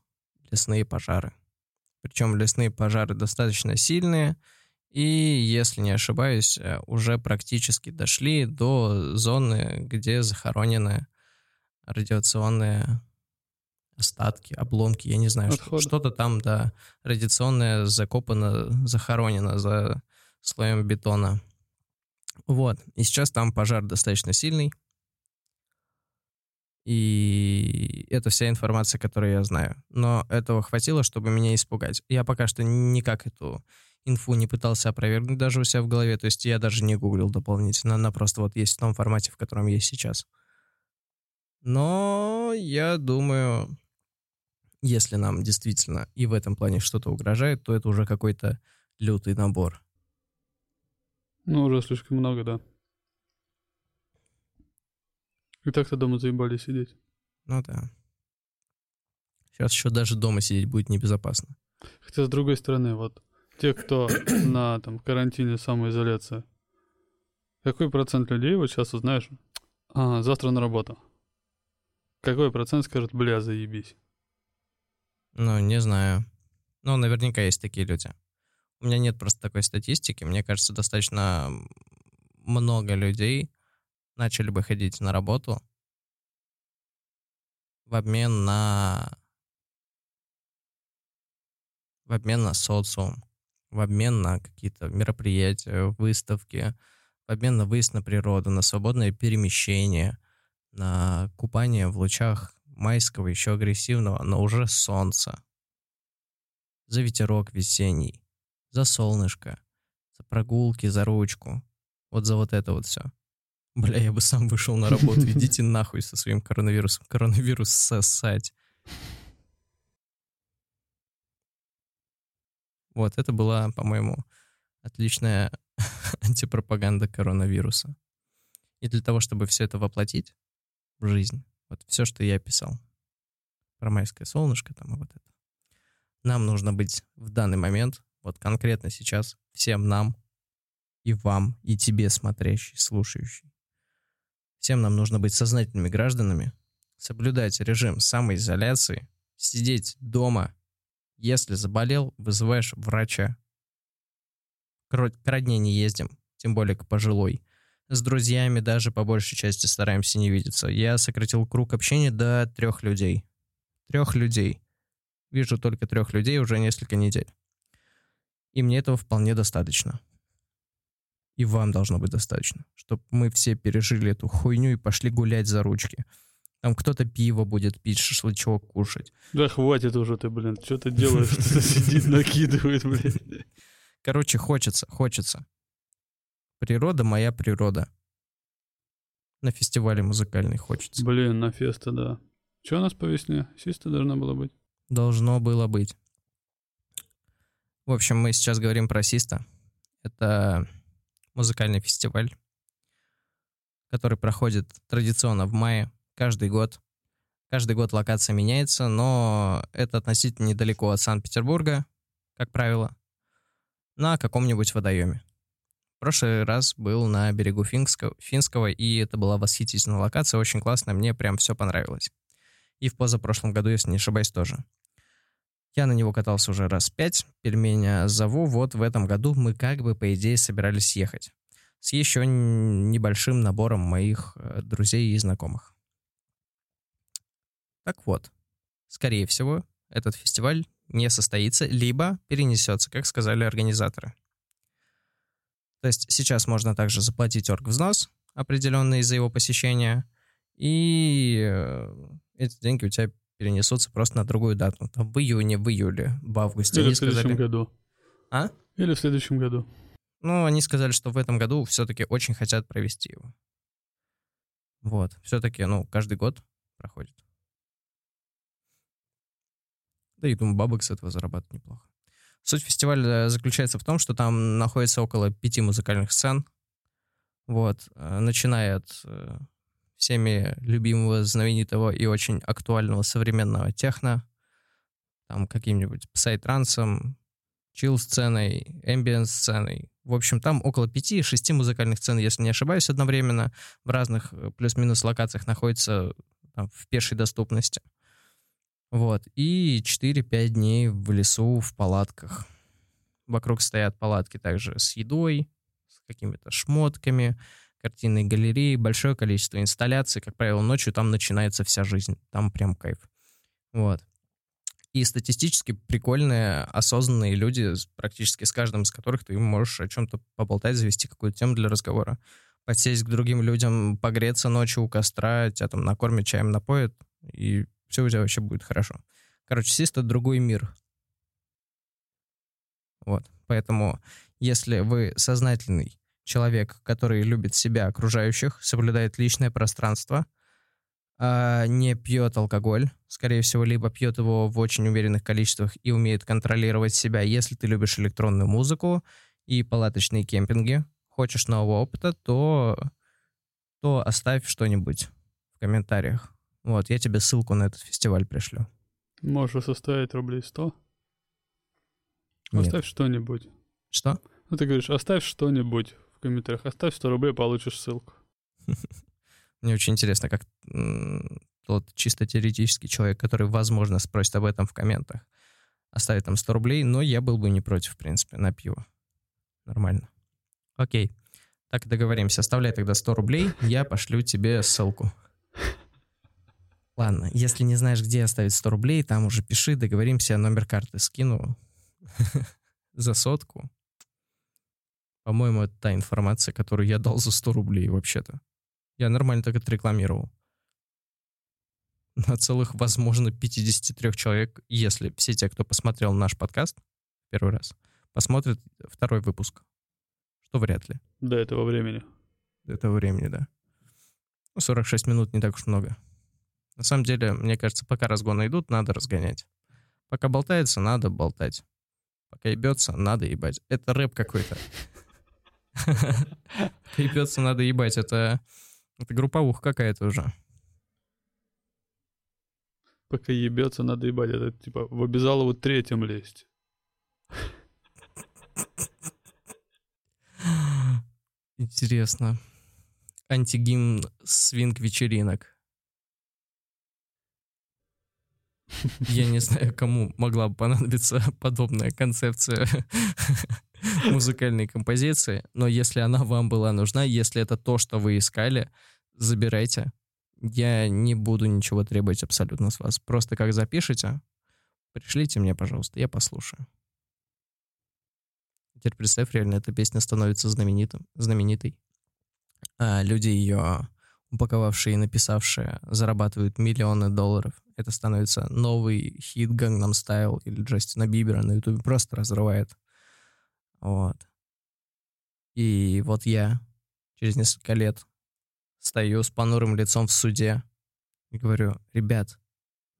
лесные пожары. Причем лесные пожары достаточно сильные, и, если не ошибаюсь, э, уже практически дошли до зоны, где захоронены радиационные остатки, обломки, я не знаю, Отходы. что-то там, да, радиационное закопано, захоронено за слоем бетона. Вот, и сейчас там пожар достаточно сильный, и это вся информация, которую я знаю. Но этого хватило, чтобы меня испугать. Я пока что никак эту инфу не пытался опровергнуть даже у себя в голове. То есть я даже не гуглил дополнительно. Она просто вот есть в том формате, в котором есть сейчас. Но я думаю, если нам действительно и в этом плане что-то угрожает, то это уже какой-то лютый набор. Ну, уже слишком много, да. И так-то дома заебали сидеть. Ну да. Сейчас еще даже дома сидеть будет небезопасно. Хотя, с другой стороны, вот те, кто на там карантине, самоизоляция, какой процент людей, вот сейчас узнаешь, а, завтра на работу? Какой процент скажет, бля, заебись? Ну, не знаю. Ну, наверняка есть такие люди. У меня нет просто такой статистики. Мне кажется, достаточно много людей начали бы ходить на работу в обмен на в обмен на социум, в обмен на какие-то мероприятия, выставки, в обмен на выезд на природу, на свободное перемещение, на купание в лучах майского, еще агрессивного, но уже солнца. За ветерок весенний, за солнышко, за прогулки, за ручку. Вот за вот это вот все. Бля, я бы сам вышел на работу. Идите нахуй со своим коронавирусом. Коронавирус сосать. Вот, это была, по-моему, отличная антипропаганда коронавируса. И для того, чтобы все это воплотить в жизнь, вот все, что я писал про майское солнышко там и вот это, нам нужно быть в данный момент, вот конкретно сейчас, всем нам, и вам, и тебе, смотрящий, слушающий, всем нам нужно быть сознательными гражданами, соблюдать режим самоизоляции, сидеть дома если заболел, вызываешь врача. К родне не ездим, тем более к пожилой. С друзьями даже по большей части стараемся не видеться. Я сократил круг общения до трех людей. Трех людей. Вижу только трех людей уже несколько недель. И мне этого вполне достаточно. И вам должно быть достаточно, чтобы мы все пережили эту хуйню и пошли гулять за ручки. Там кто-то пиво будет пить, шашлычок кушать. Да хватит уже ты, блин, что ты делаешь? Кто-то сидит, накидывает, блин. Короче, хочется, хочется. Природа моя природа. На фестивале музыкальный хочется. Блин, на феста, да. Что у нас по весне? Систа должна была быть. Должно было быть. В общем, мы сейчас говорим про Систа. Это музыкальный фестиваль, который проходит традиционно в мае каждый год. Каждый год локация меняется, но это относительно недалеко от Санкт-Петербурга, как правило, на каком-нибудь водоеме. Прошлый раз был на берегу Финского, Финского, и это была восхитительная локация, очень классная, мне прям все понравилось. И в позапрошлом году, если не ошибаюсь, тоже. Я на него катался уже раз пять, пельменя зову, вот в этом году мы как бы, по идее, собирались ехать. С еще небольшим набором моих э, друзей и знакомых. Так вот, скорее всего, этот фестиваль не состоится, либо перенесется, как сказали организаторы. То есть сейчас можно также заплатить оргвзнос, определенный за его посещение, и э, эти деньги у тебя перенесутся просто на другую дату. Там в июне, в июле, в августе. Или они в следующем сказали... году. А? Или в следующем году. Ну, они сказали, что в этом году все-таки очень хотят провести его. Вот. Все-таки, ну, каждый год проходит. Да и думаю, бабок с этого зарабатывать неплохо. Суть фестиваля заключается в том, что там находится около пяти музыкальных сцен. Вот, э, начиная от э, всеми любимого, знаменитого и очень актуального современного техно, там каким-нибудь псай-трансом, чил-сценой, эмбиент-сценой. В общем, там около пяти-шести музыкальных сцен, если не ошибаюсь, одновременно в разных э, плюс-минус локациях находится там, в пешей доступности. Вот. И 4-5 дней в лесу, в палатках. Вокруг стоят палатки также с едой, с какими-то шмотками, картинной галереи, большое количество инсталляций. Как правило, ночью там начинается вся жизнь. Там прям кайф. Вот. И статистически прикольные, осознанные люди, практически с каждым из которых ты можешь о чем-то поболтать, завести какую-то тему для разговора. Подсесть к другим людям, погреться ночью у костра, тебя там накормят, чаем напоят, и все у тебя вообще будет хорошо. Короче, Сист — это другой мир. Вот. Поэтому, если вы сознательный человек, который любит себя, окружающих, соблюдает личное пространство, а, не пьет алкоголь, скорее всего, либо пьет его в очень уверенных количествах и умеет контролировать себя. Если ты любишь электронную музыку и палаточные кемпинги, хочешь нового опыта, то, то оставь что-нибудь в комментариях. Вот, я тебе ссылку на этот фестиваль пришлю. Можешь составить рублей 100. Нет. Оставь что-нибудь. Что? Ну, ты говоришь, оставь что-нибудь в комментариях. Оставь 100 рублей, получишь ссылку. Мне очень интересно, как тот чисто теоретический человек, который, возможно, спросит об этом в комментах, оставит там 100 рублей, но я был бы не против, в принципе, на пиво. Нормально. Окей. Так и договоримся. Оставляй тогда 100 рублей, я пошлю тебе ссылку. Ладно, если не знаешь, где оставить 100 рублей, там уже пиши, договоримся, номер карты скину за сотку. По-моему, это та информация, которую я дал за 100 рублей вообще-то. Я нормально так это рекламировал. На целых, возможно, 53 человек, если все те, кто посмотрел наш подкаст первый раз, посмотрят второй выпуск. Что вряд ли. До этого времени. До этого времени, да. Ну, 46 минут не так уж много. На самом деле, мне кажется, пока разгоны идут, надо разгонять. Пока болтается, надо болтать. Пока ебется, надо ебать. Это рэп какой-то. Ебется, надо ебать. Это, групповуха какая-то уже. Пока ебется, надо ебать. Это типа в обязалову третьем лезть. Интересно. Антигимн свинг-вечеринок. Я не знаю, кому могла бы понадобиться подобная концепция музыкальной композиции, но если она вам была нужна, если это то, что вы искали, забирайте. Я не буду ничего требовать абсолютно с вас. Просто как запишите, пришлите мне, пожалуйста, я послушаю. Теперь представь, реально эта песня становится знаменитым, знаменитой. А люди ее упаковавшие и написавшие зарабатывают миллионы долларов. Это становится новый хит Gangnam Style или Джастина Бибера на ютубе просто разрывает. Вот. И вот я через несколько лет стою с понурым лицом в суде и говорю, ребят,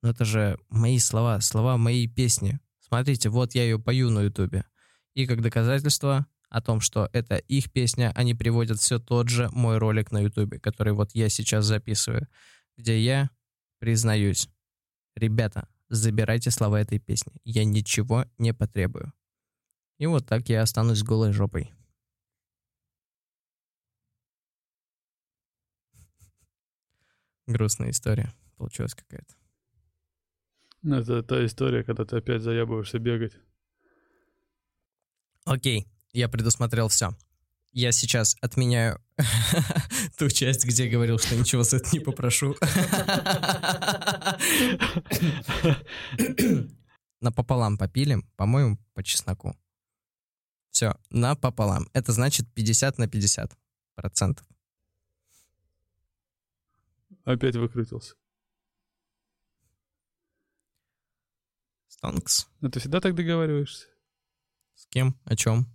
ну это же мои слова, слова моей песни. Смотрите, вот я ее пою на ютубе. И как доказательство о том, что это их песня, они приводят все тот же мой ролик на ютубе, который вот я сейчас записываю, где я признаюсь, ребята, забирайте слова этой песни, я ничего не потребую. И вот так я останусь голой жопой. Грустная история получилась какая-то. Ну, это та история, когда ты опять заябываешься бегать. Окей, я предусмотрел все. Я сейчас отменяю ту часть, где говорил, что ничего за это не попрошу. Напополам попилим, по-моему, по чесноку. Все, напополам. Это значит 50 на 50 процентов. Опять выкрутился. Стонкс. Ну, ты всегда так договариваешься? С кем? О чем?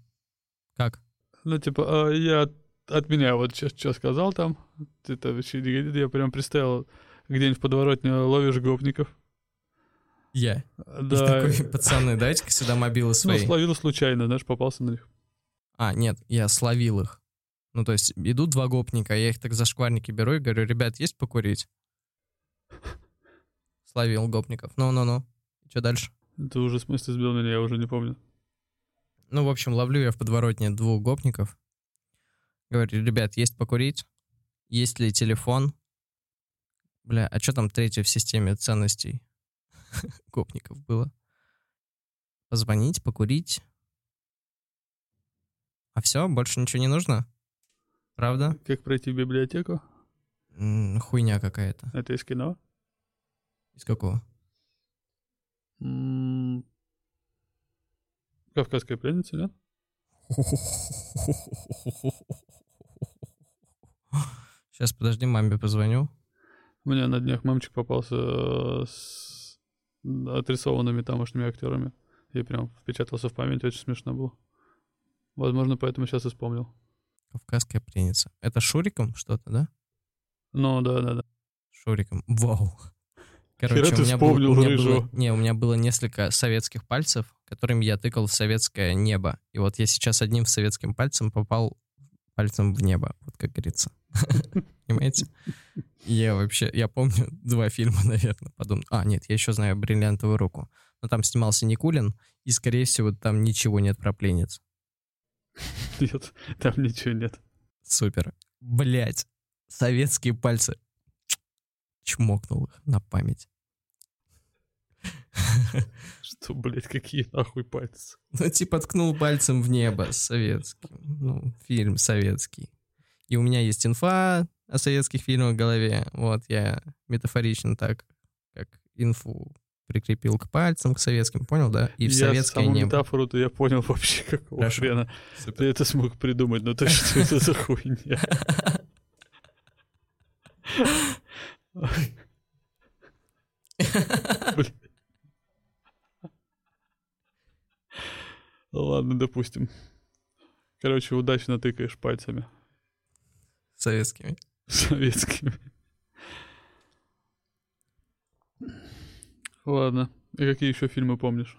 Как? Ну, типа, а, я отменяю вот что сказал там. Это вообще не годится. Я прям представил, где-нибудь в подворотне ловишь гопников. Я. И Да. такой, пацаны, дайте-ка сюда мобилы Ну, свои. словил случайно, знаешь, попался на них. А, нет, я словил их. Ну, то есть идут два гопника, я их так за шкварники беру и говорю, ребят, есть покурить? Словил гопников. Ну-ну-ну. Что дальше? Ты уже в смысле сбил меня, я уже не помню. Ну, в общем, ловлю я в подворотне двух гопников. Говорю, ребят, есть покурить? Есть ли телефон? Бля, а что там третье в системе ценностей гопников было? Позвонить, покурить. А все, больше ничего не нужно? Правда? Как пройти в библиотеку? М, хуйня какая-то. Это из кино. Из какого? М, Кавказская пленница, нет? Сейчас, подожди, маме позвоню. Мне на днях мамчик попался э, с отрисованными тамошними актерами. И прям впечатался в память, очень смешно было. Возможно, поэтому сейчас и вспомнил. Кавказская пленница. Это Шуриком что-то, да? Ну, да, да, да. Шуриком. Вау. Хера ты вспомнил у меня рыжего. было- не, у меня было несколько советских пальцев, которыми я тыкал в советское небо. И вот я сейчас одним советским пальцем попал пальцем в небо, вот как говорится. Понимаете? Я вообще, я помню два фильма, наверное, подумал. А, нет, я еще знаю «Бриллиантовую руку». Но там снимался Никулин, и, скорее всего, там ничего нет про пленниц. Нет, там ничего нет. Супер. Блять, советские пальцы. Чмокнул их на память. Что, блядь, какие нахуй пальцы? Ну, типа, ткнул пальцем в небо советский. Ну, фильм советский. И у меня есть инфа о советских фильмах в голове. Вот, я метафорично так, как инфу прикрепил к пальцам, к советским, понял, да? И в я советское саму небо. метафору-то я понял вообще, какого Хорошо. хрена. Супер. Ты это смог придумать, но то что это за хуйня? Ладно, допустим. Короче, удачно тыкаешь пальцами Советскими. советскими. Ладно. И какие еще фильмы помнишь?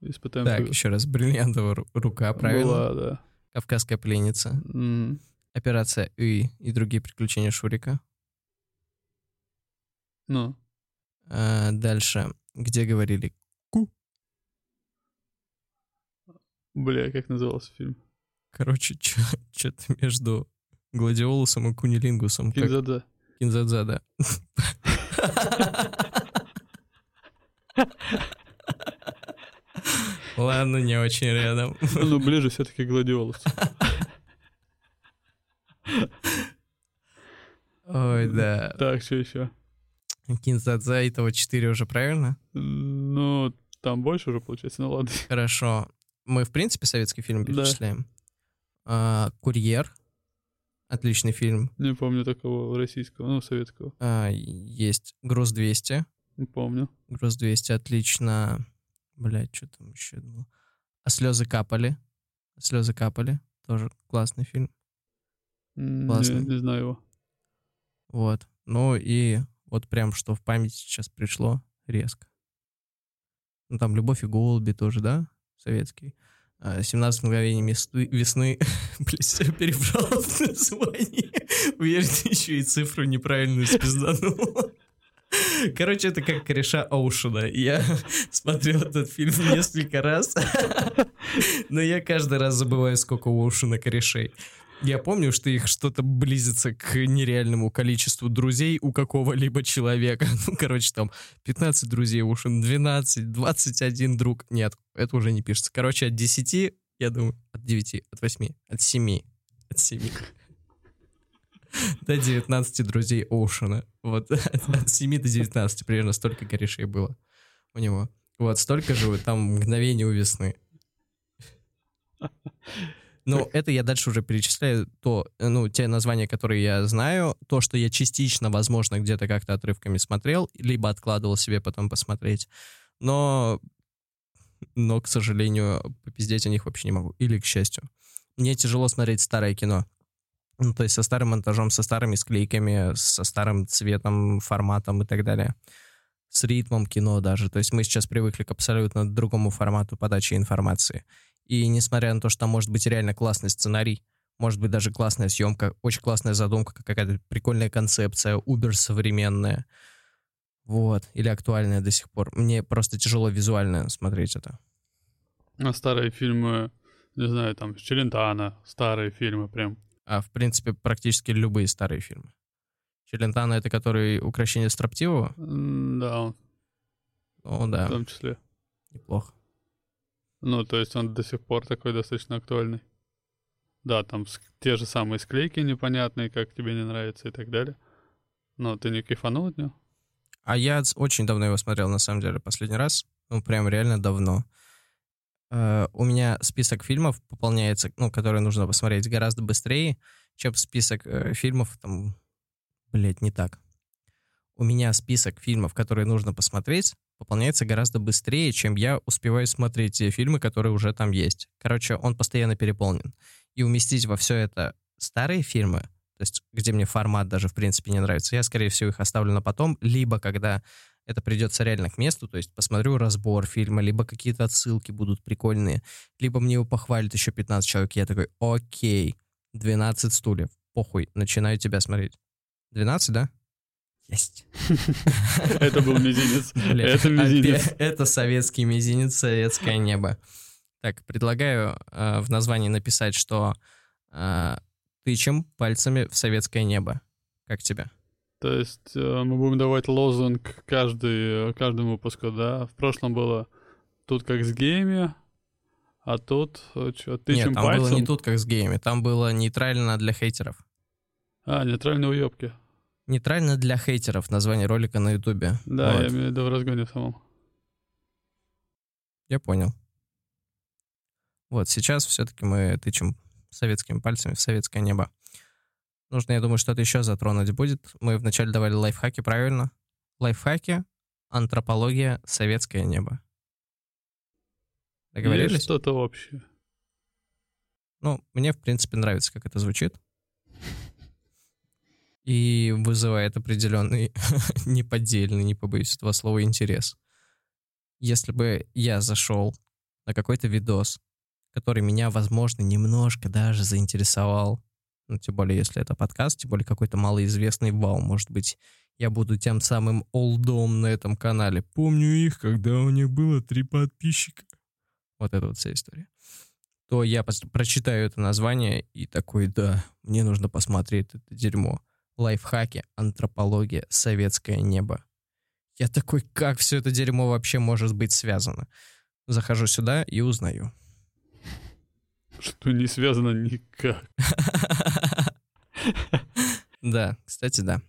Испытаем Так, еще раз. Бриллиантовая ру- рука, правильно? Была, да. Кавказская пленница. Операция И и другие приключения Шурика. Ну, А, дальше. Где говорили бля, как назывался фильм? Короче, что-то между Гладиолусом и Кунилингусом. как Кинзадза. Кинзадза, да. Ладно, не очень рядом. Ну, ближе все-таки Гладиолус. Ой, да. Так, что еще? Кинзадза, этого 4 уже правильно? Ну, там больше уже получается, ну ладно. Хорошо. Мы, в принципе, советский фильм Да. перечисляем. А, Курьер. Отличный фильм. Не помню такого российского, ну, советского. А, есть Груз 200. Не помню. Груз 200 отлично. Блять, что там еще было? А слезы капали. Слезы капали. Тоже классный фильм. М, Классно. Не, не знаю его. Вот. Ну и вот прям что в память сейчас пришло резко. Ну там «Любовь и голуби» тоже, да? Советский. А, «17 мгновений месты- весны». Блин, все перебрал название. Уверен, еще и цифру неправильную спизданул. Короче, это как кореша Оушена. Я смотрел этот фильм несколько раз, но я каждый раз забываю, сколько у Оушена корешей. Я помню, что их что-то близится к нереальному количеству друзей у какого-либо человека. Ну, короче, там 15 друзей у Оушена, 12, 21 друг. Нет, это уже не пишется. Короче, от 10, я думаю, от 9, от 8, от 7, от 7 до 19 друзей Оушена. Вот от, от 7 до 19 примерно столько корешей было у него. Вот столько же там мгновений у весны. Ну, это я дальше уже перечисляю то, э, ну, те названия, которые я знаю, то, что я частично, возможно, где-то как-то отрывками смотрел, либо откладывал себе потом посмотреть. Но, но, к сожалению, попиздеть о них вообще не могу. Или к счастью. Мне тяжело смотреть старое кино. Ну, то есть со старым монтажом, со старыми склейками, со старым цветом, форматом и так далее. С ритмом кино даже. То есть мы сейчас привыкли к абсолютно другому формату подачи информации. И несмотря на то, что там может быть реально классный сценарий, может быть даже классная съемка, очень классная задумка, какая-то прикольная концепция, убер современная, вот, или актуальная до сих пор. Мне просто тяжело визуально смотреть это. А старые фильмы, не знаю, там, Челентано, старые фильмы прям. А, в принципе, практически любые старые фильмы. Челентано — это который «Укращение строптивого»? Да, он О, в да, том числе. неплохо. Ну, то есть он до сих пор такой достаточно актуальный. Да, там те же самые склейки непонятные, как тебе не нравится и так далее. Но ты не кайфанул от него? А я очень давно его смотрел, на самом деле, последний раз. Ну, прям реально давно. Э, у меня список фильмов пополняется, ну, которые нужно посмотреть гораздо быстрее, чем список э, фильмов, там, блядь, не так. У меня список фильмов, которые нужно посмотреть, пополняется гораздо быстрее, чем я успеваю смотреть те фильмы, которые уже там есть. Короче, он постоянно переполнен. И уместить во все это старые фильмы, то есть где мне формат даже в принципе не нравится, я, скорее всего, их оставлю на потом, либо когда это придется реально к месту, то есть посмотрю разбор фильма, либо какие-то отсылки будут прикольные, либо мне его похвалит еще 15 человек, я такой, окей, 12 стульев, похуй, начинаю тебя смотреть. 12, да? Есть. Это был мизинец. Это мизинец. опять- Это советский мизинец, советское небо. Так, предлагаю э, в названии написать, что э, тычем пальцами в советское небо. Как тебе? То есть э, мы будем давать лозунг каждый, каждому выпуску, да? В прошлом было тут как с гейми, а тут что, тычем Нет, там пальцем? было не тут, как с геями. Там было нейтрально для хейтеров. А, нейтральные уебки. Нейтрально для хейтеров название ролика на ютубе. Да, Вот. я имею в виду в разгоне самом. Я понял. Вот, сейчас все-таки мы тычем советскими пальцами в советское небо. Нужно, я думаю, что-то еще затронуть будет. Мы вначале давали лайфхаки, правильно? Лайфхаки, антропология, советское небо. Есть Договорились? что-то общее. Ну, мне, в принципе, нравится, как это звучит. И вызывает определенный, неподдельный, не побоюсь этого слова, интерес. Если бы я зашел на какой-то видос, который меня, возможно, немножко даже заинтересовал, ну, тем более, если это подкаст, тем более какой-то малоизвестный вау, может быть, я буду тем самым олдом на этом канале. Помню их, когда у них было три подписчика. Вот это вот вся история то я прочитаю это название и такой, да, мне нужно посмотреть это дерьмо. Лайфхаки, антропология, советское небо. Я такой, как все это дерьмо вообще может быть связано? Захожу сюда и узнаю. Что не связано никак. Да, кстати, да.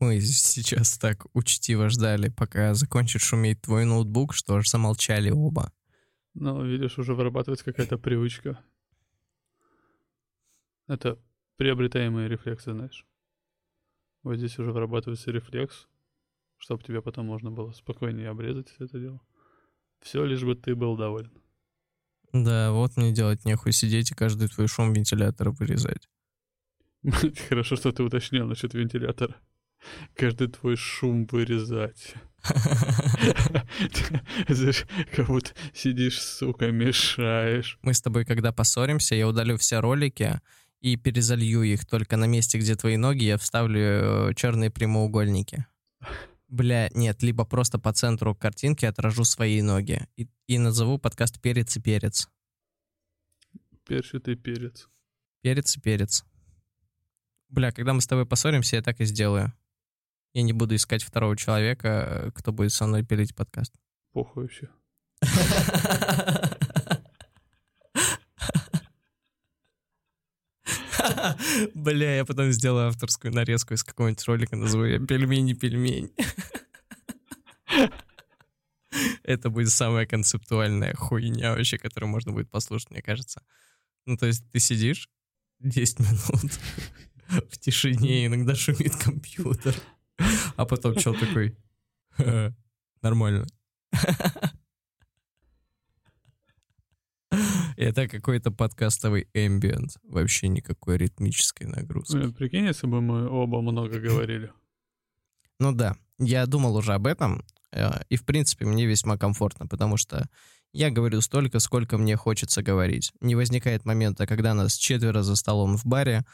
Мы сейчас так учтиво ждали, пока закончит шуметь твой ноутбук, что аж замолчали оба. Ну, видишь, уже вырабатывается какая-то привычка. Это приобретаемые рефлексы, знаешь. Вот здесь уже вырабатывается рефлекс, чтобы тебе потом можно было спокойнее обрезать все это дело. Все лишь бы ты был доволен. Да, вот мне делать нехуй сидеть и каждый твой шум вентилятора вырезать. Хорошо, что ты уточнил насчет вентилятора. Каждый твой шум вырезать. Как будто сидишь, сука, мешаешь. Мы с тобой, когда поссоримся, я удалю все ролики и перезалью их. Только на месте, где твои ноги, я вставлю черные прямоугольники. Бля, нет, либо просто по центру картинки отражу свои ноги. И, и назову подкаст «Перец и перец». Перчатый перец. Перец и перец. Бля, когда мы с тобой поссоримся, я так и сделаю. Я не буду искать второго человека, э, кто будет со мной пилить подкаст. Похуй вообще. Бля, я потом сделаю авторскую нарезку из какого-нибудь ролика, назову ее «Пельмени-пельмень». Это будет самая концептуальная хуйня вообще, которую можно будет послушать, мне кажется. Ну, то есть ты сидишь 10 минут в тишине, иногда шумит компьютер, а потом чел такой «Ха, нормально. Это какой-то подкастовый эмбиент, вообще никакой ритмической нагрузки. Ну, Прикинь, если бы мы оба много говорили. Ну да, я думал уже об этом, э, и в принципе мне весьма комфортно, потому что я говорю столько, сколько мне хочется говорить. Не возникает момента, когда нас четверо за столом в баре,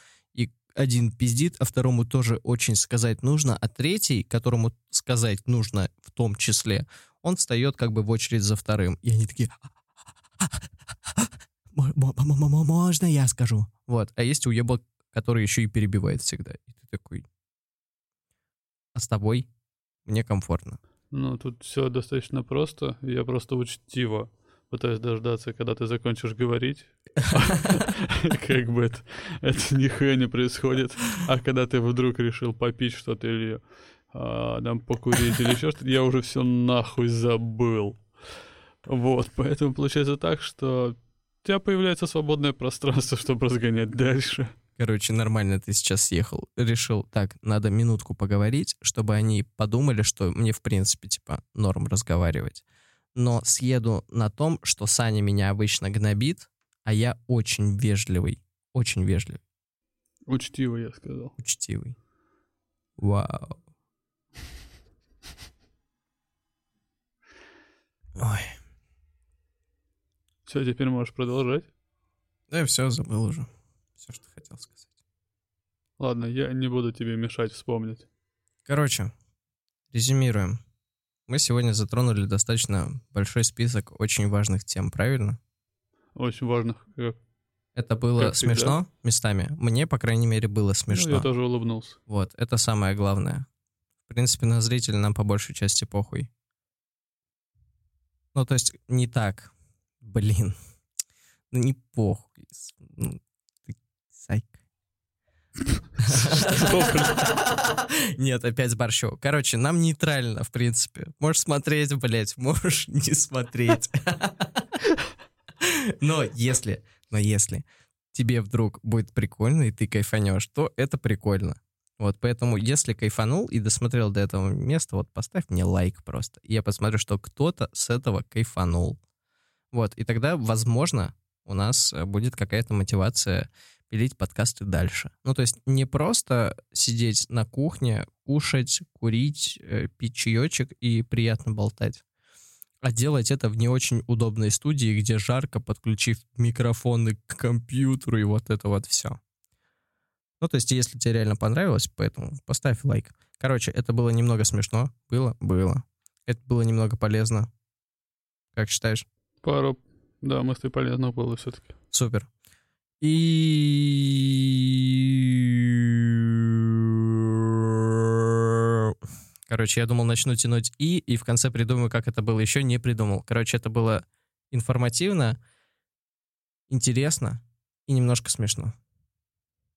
один пиздит, а второму тоже очень сказать нужно, а третий, которому сказать нужно в том числе, он встает как бы в очередь за вторым. И они такие... «Мо- мо- мо- мо- мо- Можно я скажу? Вот. А есть уебок, который еще и перебивает всегда. И ты такой... А с тобой мне комфортно. Ну, тут все достаточно просто. Я просто учтиво пытаюсь дождаться, когда ты закончишь говорить. Как бы это, нихуя не происходит. А когда ты вдруг решил попить что-то или а, там покурить или еще что-то, я уже все нахуй забыл. Вот, поэтому получается так, что у тебя появляется свободное пространство, чтобы разгонять дальше. Короче, нормально ты сейчас съехал. Решил, так, надо минутку поговорить, чтобы они подумали, что мне, в принципе, типа, норм разговаривать. Но съеду на том, что Саня меня обычно гнобит, а я очень вежливый. Очень вежливый. Учтиво, я сказал. Учтивый. Вау. Ой. Все, теперь можешь продолжать. Да, все, забыл уже. Все, что хотел сказать. Ладно, я не буду тебе мешать вспомнить. Короче, резюмируем. Мы сегодня затронули достаточно большой список очень важных тем, правильно? Очень важных. Как... Это было Как всегда. смешно местами. Мне, по крайней мере, было Ну, смешно. я тоже улыбнулся. Вот, это самое главное. В принципе, на зрителя нам по большей части похуй. Ну, то есть, не так. Блин. Ну, не похуй. Ну. Нет, опять борщу. Короче, нам нейтрально, в принципе. Можешь смотреть, блядь, можешь не смотреть. Но если, но если тебе вдруг будет прикольно, и ты кайфанешь, то это прикольно. Вот, поэтому, если кайфанул и досмотрел до этого места, вот поставь мне лайк просто. И я посмотрю, что кто-то с этого кайфанул. Вот, и тогда, возможно, у нас э, будет какая-то мотивация пилить подкасты дальше. Ну, то есть не просто сидеть на кухне, кушать, курить, э, пить чаечек и приятно болтать, а делать это в не очень удобной студии, где жарко, подключив микрофоны к компьютеру и вот это вот все. Ну, то есть, если тебе реально понравилось, поэтому поставь лайк. Короче, это было немного смешно. Было? Было. Это было немного полезно. Как считаешь? Пару, да, мыслей полезно было все-таки. Супер. И... Короче, я думал, начну тянуть «и», и в конце придумаю, как это было. Еще не придумал. Короче, это было информативно, интересно и немножко смешно.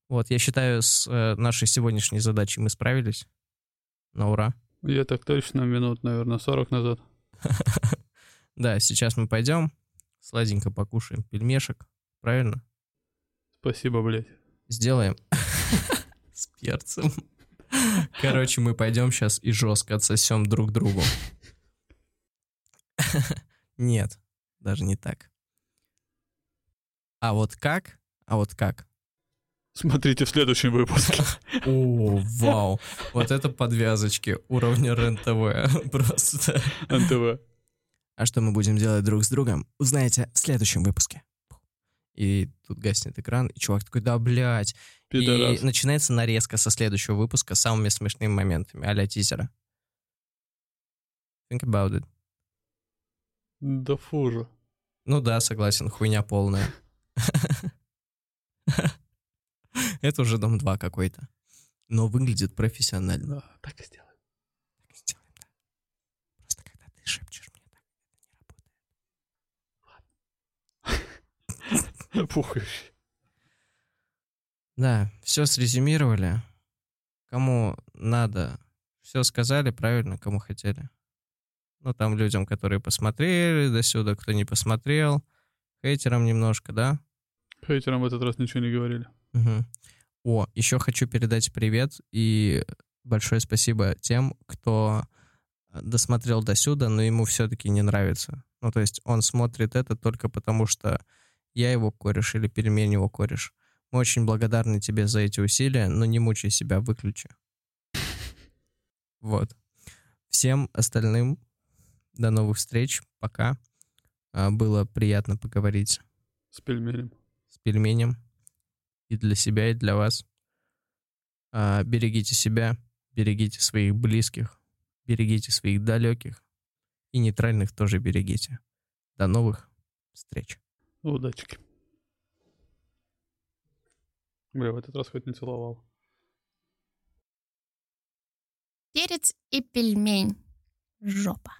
Вот, я считаю, с э, нашей сегодняшней задачей мы справились. На ура. Я так точно минут, наверное, 40 назад. Да, сейчас мы пойдем, сладенько покушаем пельмешек, правильно? Спасибо, блядь. Сделаем с перцем. Короче, мы пойдем сейчас и жестко отсосем друг другу. Нет, даже не так. А вот как? А вот как? Смотрите в следующем выпуске. О, вау. Вот это подвязочки уровня РЕН-ТВ. Просто. НТВ. А что мы будем делать друг с другом, узнаете в следующем выпуске. И тут гаснет экран, и чувак такой, да, блядь. И Пидорас. начинается нарезка со следующего выпуска с самыми смешными моментами, а тизера. Think about it. Да фу же. Ну да, согласен, хуйня полная. Это уже дом 2 какой-то. Но выглядит профессионально. Так и сделаем. Так и сделаем, да. Просто когда ты шепчешь Пухающий. Да, все срезюмировали. Кому надо, все сказали правильно, кому хотели. Ну, там людям, которые посмотрели до сюда, кто не посмотрел. Хейтерам немножко, да? Хейтерам в этот раз ничего не говорили. Мгм. О, еще хочу передать привет и большое спасибо тем, кто э, досмотрел до сюда, но ему все-таки не нравится. Ну, то есть он смотрит это только потому, что я его кореш или пельмень его кореш. Мы очень благодарны тебе за эти усилия, но не мучай себя, выключи. Вот. Всем остальным до новых встреч. Пока. А, Было приятно поговорить С пельменем. с пельменем и для себя, и для вас. А, берегите себя, берегите своих близких, берегите своих далеких и нейтральных тоже берегите. До новых встреч. Удачки. Бля, в этот раз хоть не целовал. Перец и пельмень. Жопа.